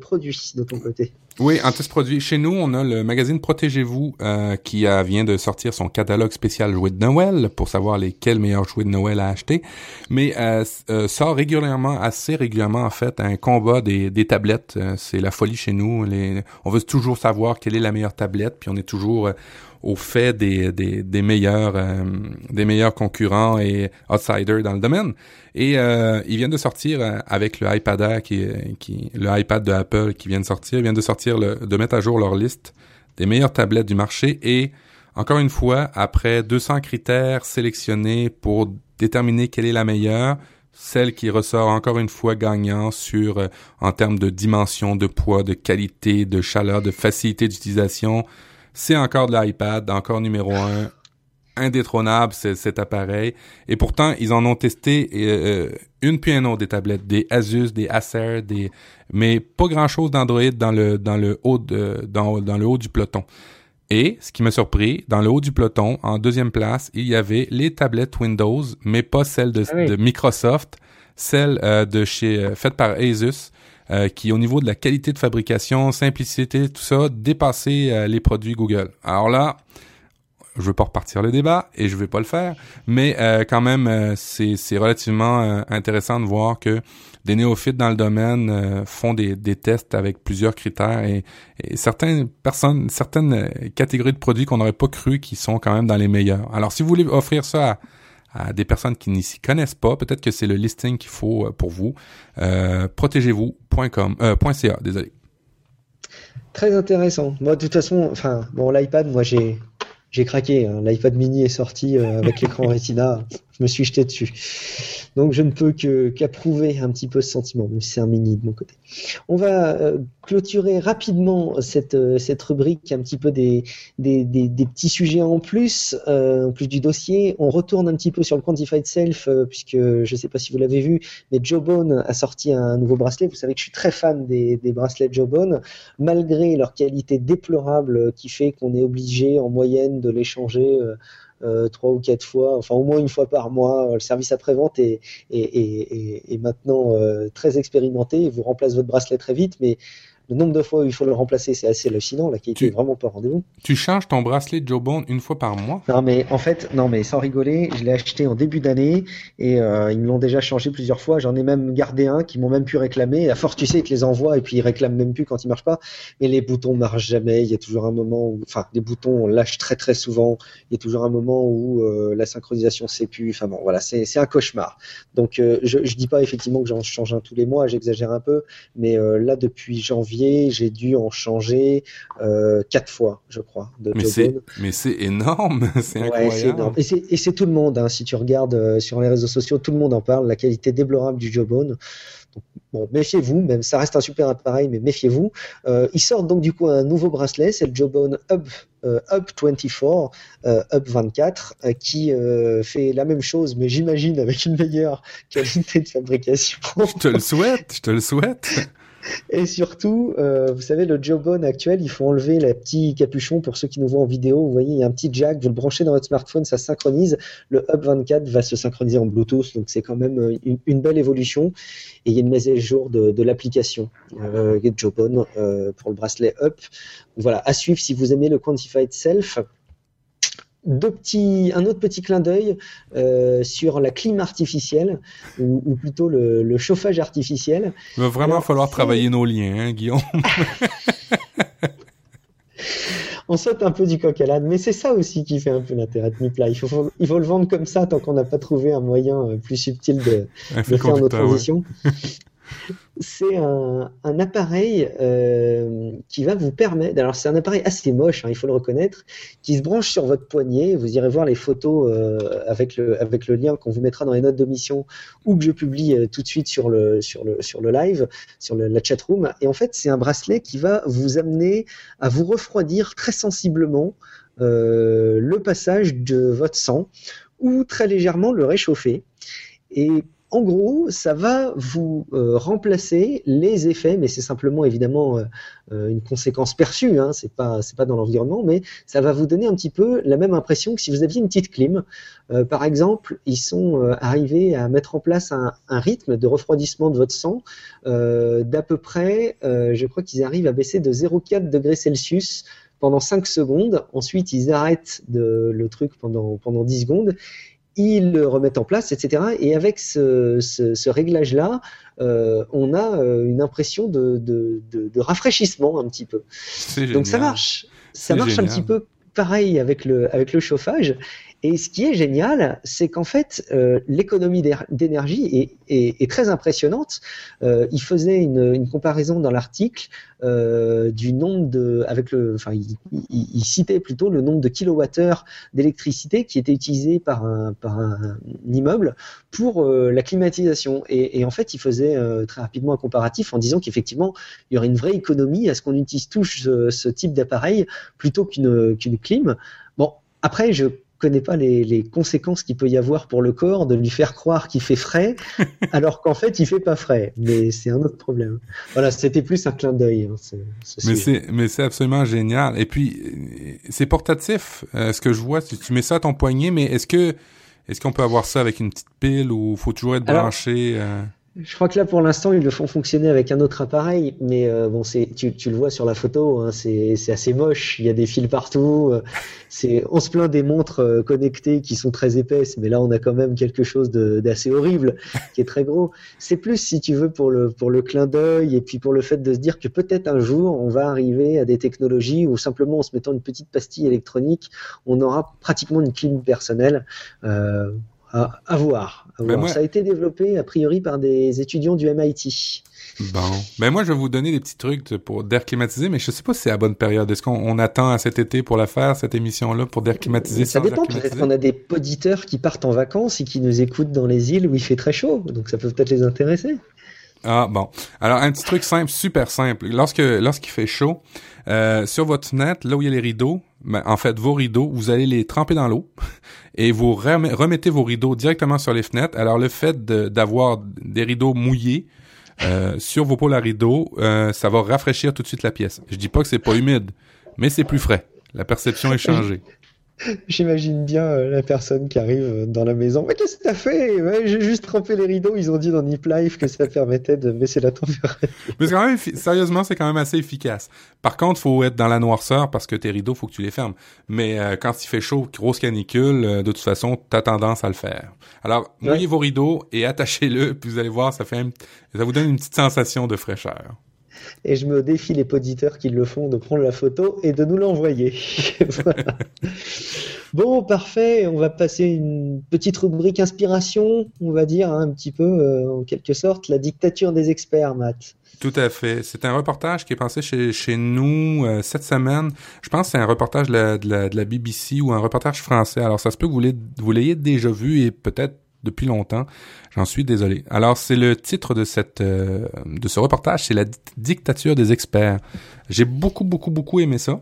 produit de ton côté? Oui, un test produit. Chez nous, on a le magazine Protégez-vous euh, qui vient de sortir son catalogue spécial jouets de Noël pour savoir lesquels meilleurs jouets de Noël à acheter. Mais euh, euh, sort régulièrement, assez régulièrement en fait, un combat des, des tablettes. Euh, c'est la folie chez nous. On veut toujours savoir quelle est la meilleure tablette, puis on est toujours au fait des, des, meilleurs euh, des meilleurs concurrents et outsiders dans le domaine. Et euh, ils viennent de sortir euh, avec le iPad qui, qui le iPad de Apple qui vient de sortir, ils viennent de sortir de mettre à jour leur liste des meilleures tablettes du marché et encore une fois après 200 critères sélectionnés pour déterminer quelle est la meilleure, celle qui ressort encore une fois gagnant sur euh, en termes de dimension, de poids, de qualité, de chaleur, de facilité d'utilisation, c'est encore de l'iPad, encore numéro un, indétrônable cet appareil. Et pourtant, ils en ont testé euh, une puis une autre des tablettes, des Asus, des Acer, des mais pas grand chose d'Android dans le dans le haut de, dans, dans le haut du peloton. Et ce qui m'a surpris, dans le haut du peloton, en deuxième place, il y avait les tablettes Windows, mais pas celles de, ah de Microsoft, celles euh, de chez euh, faites par Asus, euh, qui, au niveau de la qualité de fabrication, simplicité, tout ça, dépassait euh, les produits Google. Alors là, je veux pas repartir le débat et je vais pas le faire, mais euh, quand même, c'est, relativement intéressant de voir que des néophytes dans le domaine font des, des, tests avec plusieurs critères et, et, certaines personnes, certaines catégories de produits qu'on n'aurait pas cru qui sont quand même dans les meilleurs. Alors, si vous voulez offrir ça à à des personnes qui n'y s'y connaissent pas, peut-être que c'est le listing qu'il faut euh, pour vous. Euh, protégez-vous.com, euh, .ca, désolé. Très intéressant. Moi, de toute façon, enfin, bon, l'iPad, moi, j'ai, j'ai craqué. Hein. L'iPad mini est sorti euh, avec l'écran Retina. Je me suis jeté dessus. Donc je ne peux qu'approuver un petit peu ce sentiment, même c'est un mini de mon côté. On va euh, clôturer rapidement cette, euh, cette rubrique, un petit peu des, petits sujets en plus, euh, en plus du dossier. On retourne un petit peu sur le Quantified Self, puisque je ne sais pas si vous l'avez vu, mais Jawbone a sorti un nouveau bracelet. Vous savez que je suis très fan des, des bracelets Jawbone, malgré leur qualité déplorable qui fait qu'on est obligé en moyenne de les changer trois ou quatre fois, enfin au moins une fois par mois. Le service après-vente est, est, maintenant euh, très expérimenté. vous remplace votre bracelet très vite, mais le nombre de fois où il faut le remplacer, c'est assez hallucinant. La qualité est vraiment pas rendez-vous. Tu changes ton bracelet Jawbone une fois par mois? Non, mais en fait, non, mais sans rigoler, je l'ai acheté en début d'année et euh, ils me l'ont déjà changé plusieurs fois. J'en ai même gardé un qui m'ont même pu réclamer. À force, tu sais, ils te les envoient et puis ils réclament même plus quand ils marchent pas. Mais les boutons marchent jamais. Il y a toujours un moment où, enfin, les boutons on lâche très très souvent. Il y a toujours un moment où euh, la synchronisation c'est plus. Enfin bon, voilà, c'est un cauchemar. Donc euh, je, je dis pas effectivement que j'en change un tous les mois. J'exagère un peu, mais là depuis janvier j'ai dû en changer euh, quatre fois, je crois. De mais c'est énorme, (laughs) c'est incroyable. Et c'est tout le monde. Hein. si tu regardes euh, sur les réseaux sociaux, tout le monde en parle. La qualité déplorable du Jawbone. Bon, méfiez-vous, même ça reste un super appareil, mais méfiez-vous. Euh, ils sortent donc du coup un nouveau bracelet, c'est le Jawbone Hub, euh, 24, euh, Hub 24, euh, qui fait la même chose, mais j'imagine avec une meilleure qualité de fabrication. je te le souhaite, je te le souhaite. (laughs) Et surtout, euh, vous savez, le Jawbone actuel, il faut enlever le petit capuchon pour ceux qui nous voient en vidéo. Vous voyez, il y a un petit jack, vous le branchez dans votre smartphone, ça synchronise. Le Hub 24 va se synchroniser en Bluetooth, donc c'est quand même euh, une, belle évolution. Et il y a une mise à jour de, l'application euh, Jawbone euh, pour le bracelet Up. Voilà, à suivre si vous aimez le Quantified Self un autre petit clin d'œil euh, sur la clim artificielle, ou, plutôt le, chauffage artificiel. Il va vraiment falloir travailler nos liens, hein, Guillaume. (laughs) on saute un peu du coq à l'âne, mais c'est ça aussi qui fait un peu l'intérêt de Nipla. Il faut, il faut le vendre comme ça tant qu'on n'a pas trouvé un moyen euh, plus subtil de, faire nos transitions (laughs) c'est un, appareil euh, qui va vous permettre. Alors c'est un appareil assez moche, hein, il faut le reconnaître, qui se branche sur votre poignet. Vous irez voir les photos euh, avec le lien qu'on vous mettra dans les notes d'émission ou que je publie euh, tout de suite sur le live, sur la chat room. Et en fait, c'est un bracelet qui va vous amener à vous refroidir très sensiblement le passage de votre sang ou très légèrement le réchauffer. Et en gros, ça va vous euh, remplacer les effets, mais c'est simplement évidemment euh, euh, une conséquence perçue. Hein, c'est pas pas dans l'environnement, mais ça va vous donner un petit peu la même impression que si vous aviez une petite clim. par exemple, ils sont arrivés à mettre en place un, rythme de refroidissement de votre sang d'à peu près, je crois qu'ils arrivent à baisser de 0,4 degrés Celsius pendant 5 secondes. Ensuite, ils arrêtent le truc pendant pendant 10 secondes ils le remettent en place, etc. Et avec ce, réglage-là, euh, on a euh, une impression de, rafraîchissement un petit peu. Donc ça marche, ça marche un petit peu pareil avec le, avec le chauffage. Et ce qui est génial, c'est qu'en fait, euh, l'économie d'énergie est, très impressionnante. Euh, il faisait une, comparaison dans l'article euh, du nombre de, avec le, enfin, il, citait plutôt le nombre de kilowattheures d'électricité qui était utilisé par un, immeuble pour la climatisation. Et, en fait, il faisait très rapidement un comparatif en disant qu'effectivement, il y aurait une vraie économie à ce qu'on utilise tous ce, type d'appareil plutôt qu'une qu'une clim. Bon, après, je connaît pas les, les conséquences qu'il peut y avoir pour le corps de lui faire croire qu'il fait frais, (laughs) alors qu'en fait il fait pas frais. Mais c'est un autre problème. Voilà, c'était plus un clin d'œil. Hein, mais c'est mais c'est absolument génial. Et puis c'est portatif. Euh, ce que je vois, tu, tu mets ça à ton poignet, mais est-ce que est-ce qu'on peut avoir ça avec une petite pile ou faut toujours être branché euh? Je crois que là, pour l'instant, ils le font fonctionner avec un autre appareil, mais euh, bon, c'est, tu, le vois sur la photo, hein, c'est, assez moche. Il y a des fils partout. Euh, on se plaint des montres euh, connectées qui sont très épaisses, mais là, on a quand même quelque chose d'assez horrible, (laughs) qui est très gros. C'est plus, si tu veux, pour le pour clin d'œil et puis pour le fait de se dire que peut-être un jour, on va arriver à des technologies où simplement en se mettant une petite pastille électronique, on aura pratiquement une clim personnelle. À, voir. Ça a été développé a priori par des étudiants du MIT. Bon. Ben moi, je vais vous donner des petits trucs pour d'air climatisé, mais je sais pas si c'est la bonne période. Est-ce qu'on attend à cet été pour la faire, cette émission-là, pour d'air climatisé Ça dépend. Peut-être qu'on a des poditeurs qui partent en vacances et qui nous écoutent dans les îles où il fait très chaud. Donc ça peut peut-être les intéresser. Ah bon. Alors un petit truc simple, super simple. Lorsque lorsqu'il fait chaud, euh, sur votre fenêtre, là où il y a les rideaux, ben, en fait vos rideaux, vous allez les tremper dans l'eau (laughs) et vous remettez vos rideaux directement sur les fenêtres. Alors le fait d'avoir des rideaux mouillés euh, (laughs) sur vos pôles à rideaux, euh, ça va rafraîchir tout de suite la pièce. Je dis pas que c'est pas humide, mais c'est plus frais. La perception est changée. (laughs) (laughs) J'imagine bien euh, la personne qui arrive euh, dans la maison. Mais qu'est-ce que t'as fait? J'ai juste trempé les rideaux. Ils ont dit dans Nip Life que ça permettait de baisser la température. (laughs) Mais quand même, sérieusement, c'est quand même assez efficace. Par contre, faut être dans la noirceur parce que tes rideaux, faut que tu les fermes. Mais euh, quand il fait chaud, grosse canicule, de toute façon, t'as tendance à le faire. Alors, mouillez vos rideaux et attachez-le, puis vous allez voir, ça fait, ça vous donne une petite sensation de fraîcheur et je me défie les auditeurs qui le font de prendre la photo et de nous l'envoyer. (laughs) Bon, parfait. On va passer une petite rubrique inspiration, on va dire hein, un petit peu, euh, en quelque sorte, la dictature des experts, Matt. Tout à fait. C'est un reportage qui est passé chez, nous euh, cette semaine. Je pense que c'est un reportage de la, BBC ou un reportage français. Alors, ça se peut que vous l'ayez déjà vu et peut-être depuis longtemps. J'en suis désolé. Alors, c'est le titre de cette euh, de ce reportage, c'est la dictature des experts. J'ai beaucoup, beaucoup, beaucoup aimé ça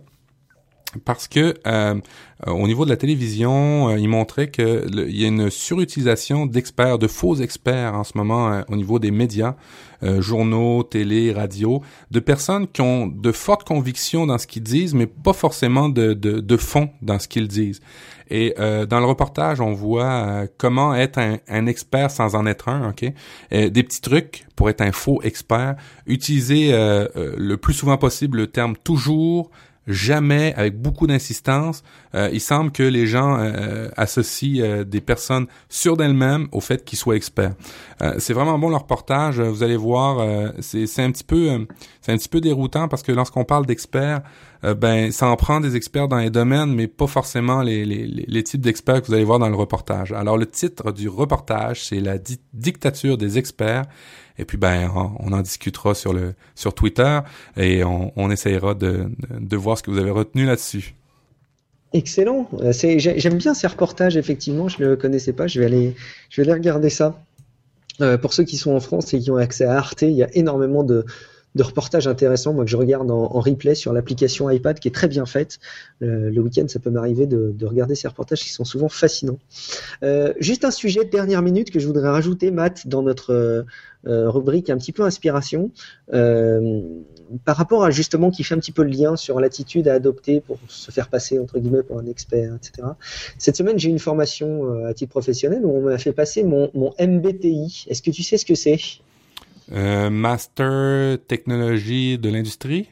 parce que euh, au niveau de la télévision, euh, il montrait que il y a une surutilisation d'experts, de faux experts en ce moment au niveau des médias, journaux, télé, radio, de personnes qui ont de fortes convictions dans ce qu'ils disent, mais pas forcément de, de, de fond dans ce qu'ils disent. Et euh, dans le reportage, on voit euh, comment être un, expert sans en être un, ok? Euh, Des petits trucs pour être un faux expert. Utiliser le plus souvent possible le terme toujours, jamais, avec beaucoup d'insistance. il semble que les gens associent des personnes sûres d'elles-mêmes au fait qu'ils soient experts. c'est vraiment bon le reportage. Vous allez voir, c'est un petit peu, c'est un petit peu déroutant parce que lorsqu'on parle d'experts, euh, ben ça en prend des experts dans les domaines, mais pas forcément les, les, les types d'experts que vous allez voir dans le reportage. Alors le titre du reportage, c'est la dictature des experts. Et puis ben on, en discutera sur le sur Twitter et on, on essayera de, de voir ce que vous avez retenu là-dessus. Excellent. Euh, j'aime bien ces reportages. Effectivement, je ne le connaissais pas. Je vais aller je vais aller regarder ça. Euh, pour ceux qui sont en France et qui ont accès à Arte, il y a énormément de de reportages intéressants, moi que je regarde en, replay sur l'application iPad qui est très bien faite. Euh, le week-end, ça peut m'arriver de, regarder ces reportages qui sont souvent fascinants. Juste un sujet de dernière minute que je voudrais rajouter, Matt, dans notre rubrique un petit peu inspiration, par rapport à justement qui fait un petit peu le lien sur l'attitude à adopter pour se faire passer entre guillemets pour un expert, etc. Cette semaine, j'ai une formation à titre professionnel où on m'a fait passer mon MBTI. Est-ce que tu sais ce que c'est? Euh, Master Technologie de l'industrie?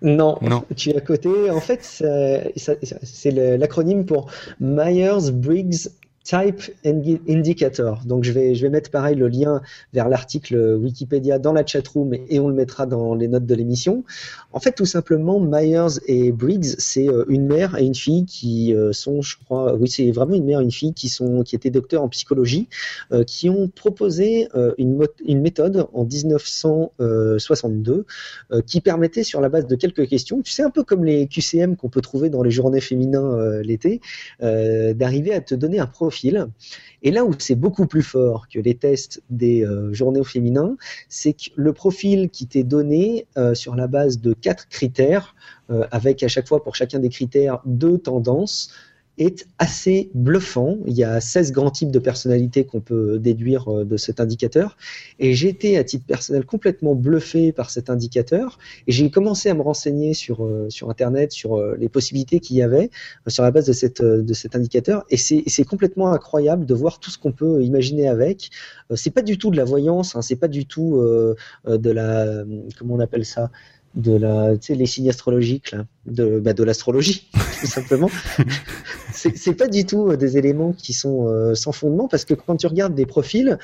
Non, non, tu es à côté. En fait, c'est l'acronyme pour Myers-Briggs Type Indicator. Donc je vais, je vais mettre pareil le lien vers l'article Wikipédia dans la chatroom et, on le mettra dans les notes de l'émission. En fait, tout simplement, Myers et Briggs, c'est euh, une mère et une fille qui euh, sont, je crois, oui, c'est vraiment une mère et une fille qui sont, qui étaient docteurs en psychologie, euh, qui ont proposé une, une méthode en 1962 qui permettait, sur la base de quelques questions, tu sais, un peu comme les QCM qu'on peut trouver dans les journées féminins l'été, d'arriver à te donner un profil et là où c'est beaucoup plus fort que les tests des euh, journaux féminins, c'est que le profil qui t'est donné euh, sur la base de quatre critères, euh, avec à chaque fois pour chacun des critères deux tendances, est assez bluffant. Il y a 16 grands types de personnalités qu'on peut déduire euh, de cet indicateur. Et j'ai été, à titre personnel, complètement bluffé par cet indicateur. Et j'ai commencé à me renseigner sur, euh, sur Internet, sur euh, les possibilités qu'il y avait sur la base de, cette, de cet indicateur. Et c'est complètement incroyable de voir tout ce qu'on peut imaginer avec. c'est pas du tout de la voyance, hein, c'est pas du tout de la, comment on appelle ça, de la, tu sais, les signes astrologiques, là de, bah, de l'astrologie, (laughs) tout simplement. (laughs) c'est pas du tout des éléments qui sont sans fondement parce que quand tu regardes des profils,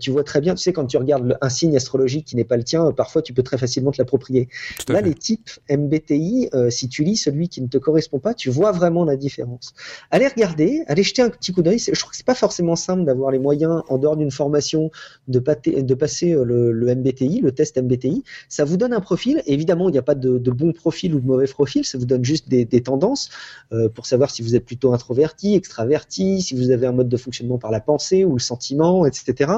tu vois très bien, tu sais, quand tu regardes un signe astrologique qui n'est pas le tien, parfois tu peux très facilement te l'approprier. Là, les types MBTI, si tu lis celui qui ne te correspond pas, tu vois vraiment la différence. Allez regarder, allez jeter un petit coup d'œil. Je trouve que c'est pas forcément simple d'avoir les moyens, en dehors d'une formation, de, de passer le, le, MBTI, le test MBTI. Ça vous donne un profil. Évidemment, il n'y a pas de, de, bon profil ou de mauvais profil. Ça vous donne juste des, des tendances euh, pour savoir si vous êtes plutôt introverti, extraverti, si vous avez un mode de fonctionnement par la pensée ou le sentiment, etc.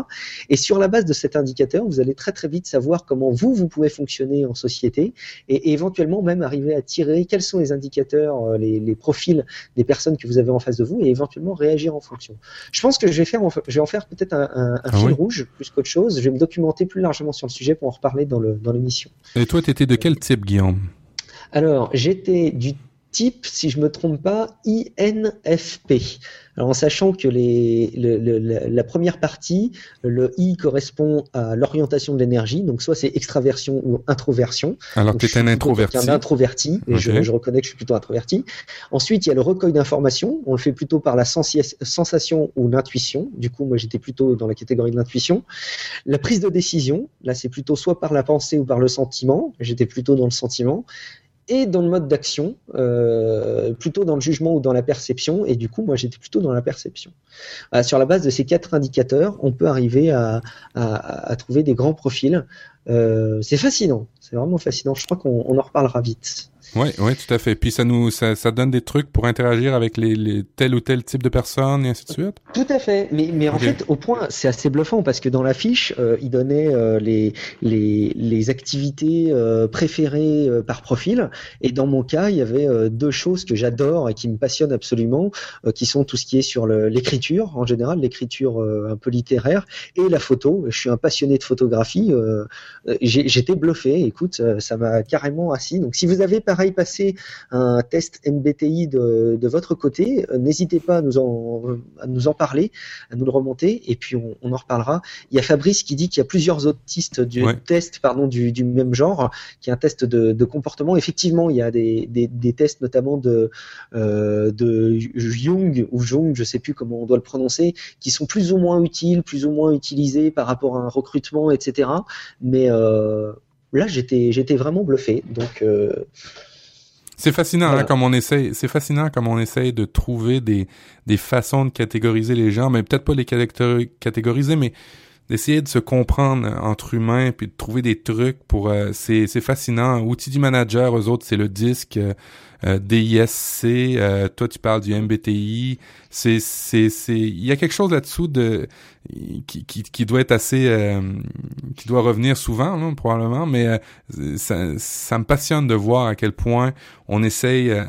Et sur la base de cet indicateur, vous allez très très vite savoir comment vous, vous pouvez fonctionner en société et, et éventuellement même arriver à tirer quels sont les indicateurs, euh, les, les profils des personnes que vous avez en face de vous et éventuellement réagir en fonction. Je pense que je vais faire, je vais en faire peut-être un, un, un ah fil rouge plus qu'autre chose. Je vais me documenter plus largement sur le sujet pour en reparler dans le dans l'émission. Et toi, tu étais de quel type, Guillaume? Alors, j'étais du type, si je me trompe pas, INFP. Alors en sachant que les, la première partie, le I correspond à l'orientation de l'énergie, donc soit c'est extraversion ou introversion. Alors tu es un introverti. Un introverti, et je, je, reconnais que je suis plutôt introverti. Ensuite, il y a le recueil d'informations, on le fait plutôt par la sensation ou l'intuition. Du coup, moi j'étais plutôt dans la catégorie de l'intuition. La prise de décision, là c'est plutôt soit par la pensée ou par le sentiment, j'étais plutôt dans le sentiment et dans le mode d'action, euh, plutôt dans le jugement ou dans la perception. Et du coup, moi, j'étais plutôt dans la perception. Euh, sur la base de ces quatre indicateurs, on peut arriver à, trouver des grands profils. Euh, c'est fascinant, c'est vraiment fascinant. Je crois qu'on en reparlera vite. Oui, oui, tout à fait. Puis ça nous, ça, ça donne des trucs pour interagir avec les, les tel ou tel type de personnes et ainsi de suite. Tout à fait. Mais, mais en fait, au point, c'est assez bluffant parce que dans la fiche, euh, il donnait euh, les, les, les activités euh, préférées euh, par profil. Et dans mon cas, il y avait deux choses que j'adore et qui me passionnent absolument, qui sont tout ce qui est sur l'écriture en général, l'écriture un peu littéraire et la photo. Je suis un passionné de photographie. J'étais bluffé. Écoute, ça m'a carrément assis. Donc, si vous avez pareil passer un test MBTI de, de votre côté, euh, n'hésitez pas à nous, en, à nous en parler, à nous le remonter, et puis on, on en reparlera. Il y a Fabrice qui dit qu'il y a plusieurs autistes du ouais. test pardon, du, du, même genre, qui est un test de, de, comportement. Effectivement, il y a des, des, des tests notamment de, euh, de Jung ou Jung, je sais plus comment on doit le prononcer, qui sont plus ou moins utiles, plus ou moins utilisés par rapport à un recrutement, etc. Mais euh, là, j'étais, j'étais vraiment bluffé. Donc, euh, c'est fascinant hein, voilà. hein, comme on essaye, c'est fascinant comme on essaye de trouver des, des façons de catégoriser les gens, mais peut-être pas les catégoriser, mais d'essayer de se comprendre entre humains puis de trouver des trucs pour euh, c'est c'est fascinant outil du manager eux autres c'est le disque euh, euh, DISC, euh, toi tu parles du MBTI, c'est c'est c'est il y a quelque chose là-dessous de qui, qui, qui doit être assez euh, qui doit revenir souvent là, probablement mais euh, ça, ça me passionne de voir à quel point on essaye euh,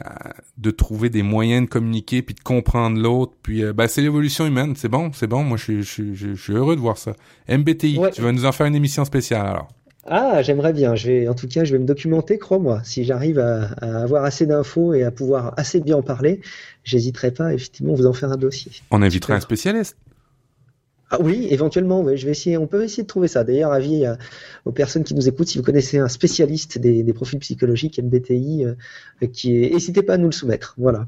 de trouver des moyens de communiquer puis de comprendre l'autre. Puis ben c'est l'évolution humaine. C'est bon c'est bon. Moi je suis je, je, suis heureux de voir ça. MBTI ouais. tu vas nous en faire une émission spéciale alors ah, j'aimerais bien. Je vais, en tout cas, je vais me documenter, crois-moi. Si j'arrive à, à, avoir assez d'infos et à pouvoir assez bien en parler, j'hésiterai pas, effectivement, vous en faire un dossier. On inviterait un spécialiste. Ah oui, éventuellement, oui, je vais essayer. On peut essayer de trouver ça. D'ailleurs, avis à, aux personnes qui nous écoutent, si vous connaissez un spécialiste des, des profils psychologiques MBTI, euh, qui est, n'hésitez pas à nous le soumettre. Voilà.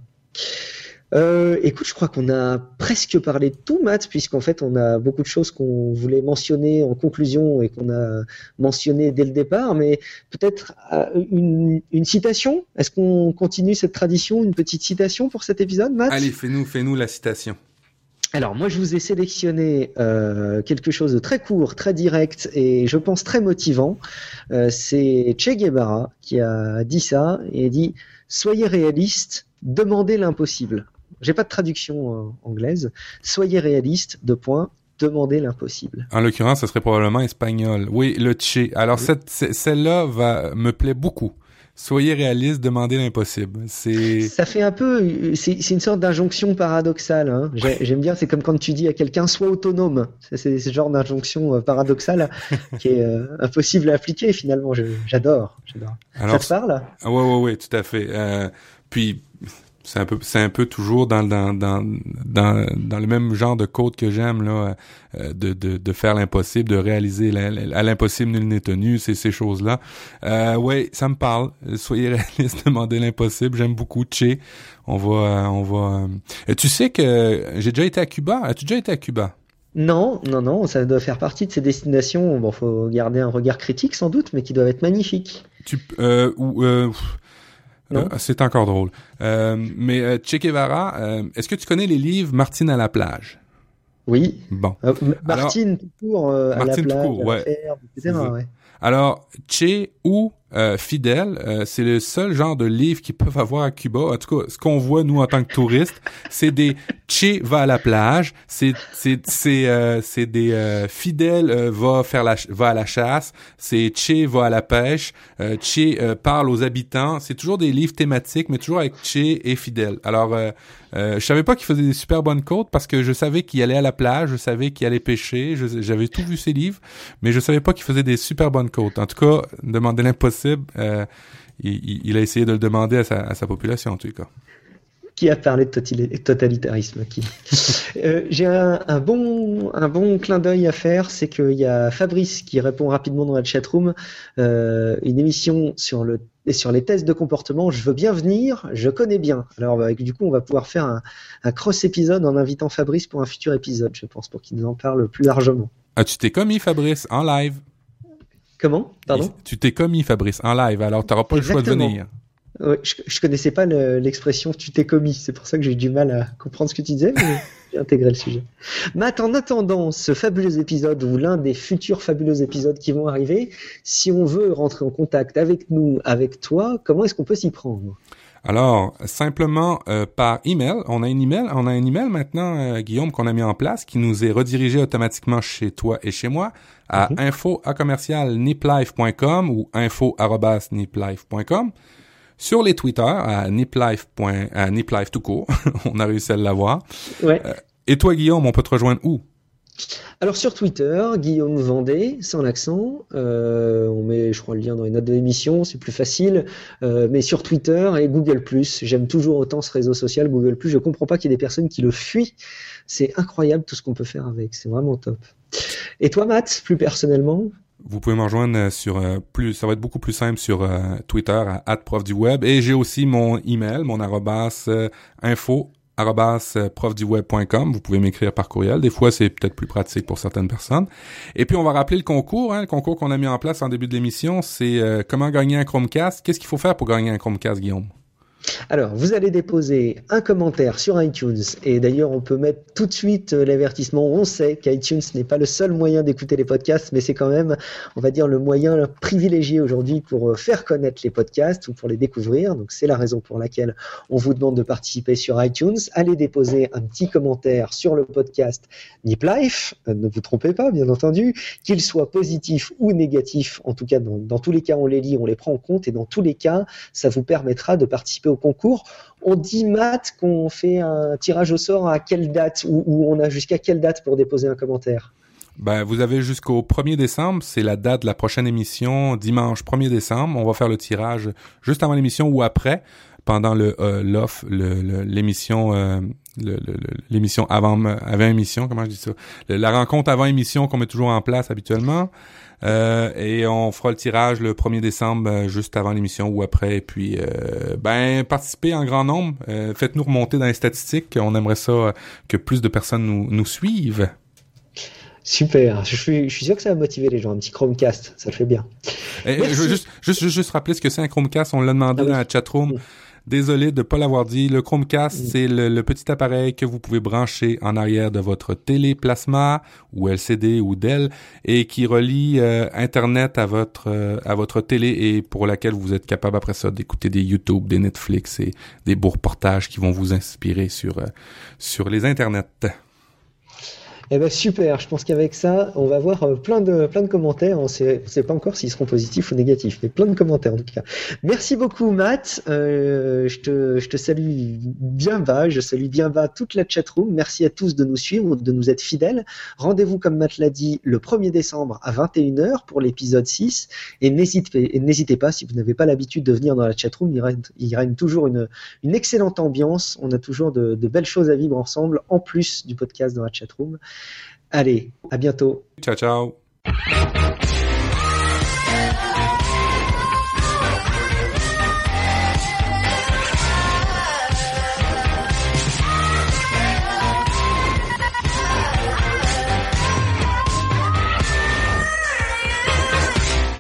Euh, écoute, je crois qu'on a presque parlé de tout, Matt, puisqu'en fait, on a beaucoup de choses qu'on voulait mentionner en conclusion et qu'on a mentionné dès le départ, mais peut-être euh, une, une, citation? Est-ce qu'on continue cette tradition, une petite citation pour cet épisode, Matt? Allez, fais-nous, fais-nous la citation. Alors moi je vous ai sélectionné euh, quelque chose de très court, très direct et je pense très motivant. Euh, c'est Che Guevara qui a dit ça et dit soyez réaliste, demandez l'impossible. J'ai pas de traduction euh, anglaise. Soyez réaliste, de point, demandez l'impossible. En l'occurrence, ce serait probablement espagnol. Oui, le Che. Alors, oui. celle-là va, me plaît beaucoup. Soyez réaliste, demandez l'impossible. C'est. Ça fait un peu, c'est une sorte d'injonction paradoxale. Hein. J'aime bien, c'est comme quand tu dis à quelqu'un sois autonome. C'est ce genre d'injonction euh, paradoxale (laughs) qui est euh, impossible à appliquer finalement. J'adore, j'adore. Ça te parle? Ah ouais, ouais, ouais, tout à fait. Euh, puis C'est un peu, c'est un peu toujours dans, dans, dans, dans, dans le même genre de code que j'aime là, euh, de, de, de faire l'impossible, de réaliser à l'impossible nul n'est tenu, c'est ces choses-là. Euh, ouais, ça me parle. Soyez (laughs) réaliste, demandez l'impossible. J'aime beaucoup Che. On va, euh, on va. Euh, tu sais que j'ai déjà été à Cuba. As-tu déjà été à Cuba? Non, non, non, ça doit faire partie de ces destinations. Bon, faut garder un regard critique sans doute, mais qui doivent être magnifiques. Tu, euh, ou, euh, euh, c'est encore drôle. Euh, mais euh, Che Guevara, est-ce que tu connais les livres Martine à la plage? Oui. Bon. Martine tout court à Martine la plage, tout court, ouais. etc. Ouais. Alors, Che ou euh, Fidèle, euh, c'est le seul genre de livre qu'ils peuvent avoir à Cuba. En tout cas, ce qu'on voit nous en tant que touristes, c'est des Che va à la plage, c'est c'est c'est euh, des euh, Fidèle euh, va faire la va à la chasse, c'est Che va à la pêche, euh, Che parle aux habitants. C'est toujours des livres thématiques, mais toujours avec Che et Fidèle. Alors, je savais pas qu'il faisait des super bonnes côtes parce que je savais qu'il allait à la plage, je savais qu'il allait pêcher, j'avais tout vu ses livres, mais je savais pas qu'il faisait des super bonnes côtes. En tout cas, demander l'impossible euh, il, il, a essayé de le demander à sa, à sa population, en tout cas. Qui a parlé de totalitarisme qui? (laughs) Euh, J'ai un, un, bon, un bon clin d'œil à faire, c'est qu'il y a Fabrice qui répond rapidement dans la chatroom, euh, une émission sur le sur les tests de comportement. Je veux bien venir, je connais bien. Alors bah, du coup, on va pouvoir faire un, un cross épisode en invitant Fabrice pour un futur épisode, je pense, pour qu'il nous en parle plus largement. Ah, tu t'es commis, Fabrice, en live. Comment? Pardon? Tu t'es commis, Fabrice, en live, alors tu n'auras pas Exactement. le choix de venir. Ouais, je, je connaissais pas l'expression tu t'es commis, c'est pour ça que j'ai eu du mal à comprendre ce que tu disais, mais (laughs) j'ai intégré le sujet. Matt, en attendant ce fabuleux épisode ou l'un des futurs fabuleux épisodes qui vont arriver, si on veut rentrer en contact avec nous, avec toi, comment est-ce qu'on peut s'y prendre? Alors, simplement euh, par email, on a un email, on a un email maintenant, euh, Guillaume, qu'on a mis en place, qui nous est redirigé automatiquement chez toi et chez moi à info à commercial niplife.com ou info niplife.com. Sur les Twitter à niplife. à niplife tout court, (laughs) on a réussi à l'avoir. Ouais. Euh, et toi, Guillaume, on peut te rejoindre où? Alors sur Twitter, Guillaume Vendée, sans l'accent, euh, on met je crois le lien dans les notes de l'émission, c'est plus facile, euh, mais sur Twitter et Google ⁇ j'aime toujours autant ce réseau social Google ⁇ je comprends pas qu'il y ait des personnes qui le fuient, c'est incroyable tout ce qu'on peut faire avec, c'est vraiment top. Et toi Matt, plus personnellement? Vous pouvez me rejoindre sur euh, plus, ça va être beaucoup plus simple sur Twitter à prof du web. Et j'ai aussi mon email, mon arrobas info profduweb.com. Vous pouvez m'écrire par courriel. Des fois, c'est peut-être plus pratique pour certaines personnes. Et puis, on va rappeler le concours. Hein, le concours qu'on a mis en place en début de l'émission, c'est euh, comment gagner un Chromecast. Qu'est-ce qu'il faut faire pour gagner un Chromecast, Guillaume? Alors, vous allez déposer un commentaire sur iTunes et d'ailleurs, on peut mettre tout de suite euh, l'avertissement. On sait qu'iTunes n'est pas le seul moyen d'écouter les podcasts, mais c'est quand même, on va dire, le moyen privilégié aujourd'hui pour euh, faire connaître les podcasts ou pour les découvrir. Donc, c'est la raison pour laquelle on vous demande de participer sur iTunes. Allez déposer un petit commentaire sur le podcast Nip Life. Euh, ne vous trompez pas, bien entendu, qu'il soit positif ou négatif. En tout cas, dans, dans tous les cas, on les lit, on les prend en compte et dans tous les cas, ça vous permettra de participer au concours. On dit, Matt, qu'on fait un tirage au sort à quelle date ou, on a jusqu'à quelle date pour déposer un commentaire? Ben, vous avez jusqu'au 1er décembre, c'est la date de la prochaine émission, dimanche 1er décembre. On va faire le tirage juste avant l'émission ou après, pendant le euh, l'off, l'émission euh, l'émission avant avant émission, comment je dis ça, la rencontre avant émission qu'on met toujours en place habituellement. Euh, et on fera le tirage le 1er décembre, euh, juste avant l'émission ou après. Et puis, euh, ben, participez en grand nombre. Euh, faites-nous remonter dans les statistiques. On aimerait ça que plus de personnes nous, nous suivent. Super, je suis, je suis sûr que ça va motiver les gens. Un petit Chromecast, ça le fait bien. Et, je veux juste, juste, juste, rappeler ce que c'est un Chromecast. On l'a demandé ah oui. dans la chatroom. Oui. Désolé de ne pas l'avoir dit. Le Chromecast, mm. c'est le, le, petit appareil que vous pouvez brancher en arrière de votre télé plasma ou LCD ou Dell et qui relie euh, Internet à votre euh, à votre télé et pour laquelle vous êtes capable après ça d'écouter des YouTube, des Netflix et des beaux reportages qui vont vous inspirer sur euh, sur les internets. Eh ben super, je pense qu'avec ça, on va avoir euh, plein de, plein de commentaires. On ne sait pas encore s'ils seront positifs ou négatifs, mais plein de commentaires en tout cas. Merci beaucoup Matt, euh, je, te, je te salue bien bas, je salue bien bas toute la chatroom. Merci à tous de nous suivre, de nous être fidèles. Rendez-vous comme Matt l'a dit le 1er décembre à 21h pour l'épisode 6 et n'hésitez pas si vous n'avez pas l'habitude de venir dans la chatroom, il règne, il règne toujours une, une excellente ambiance. On a toujours de, de belles choses à vivre ensemble en plus du podcast dans la chatroom. Allez, à bientôt. Ciao, ciao.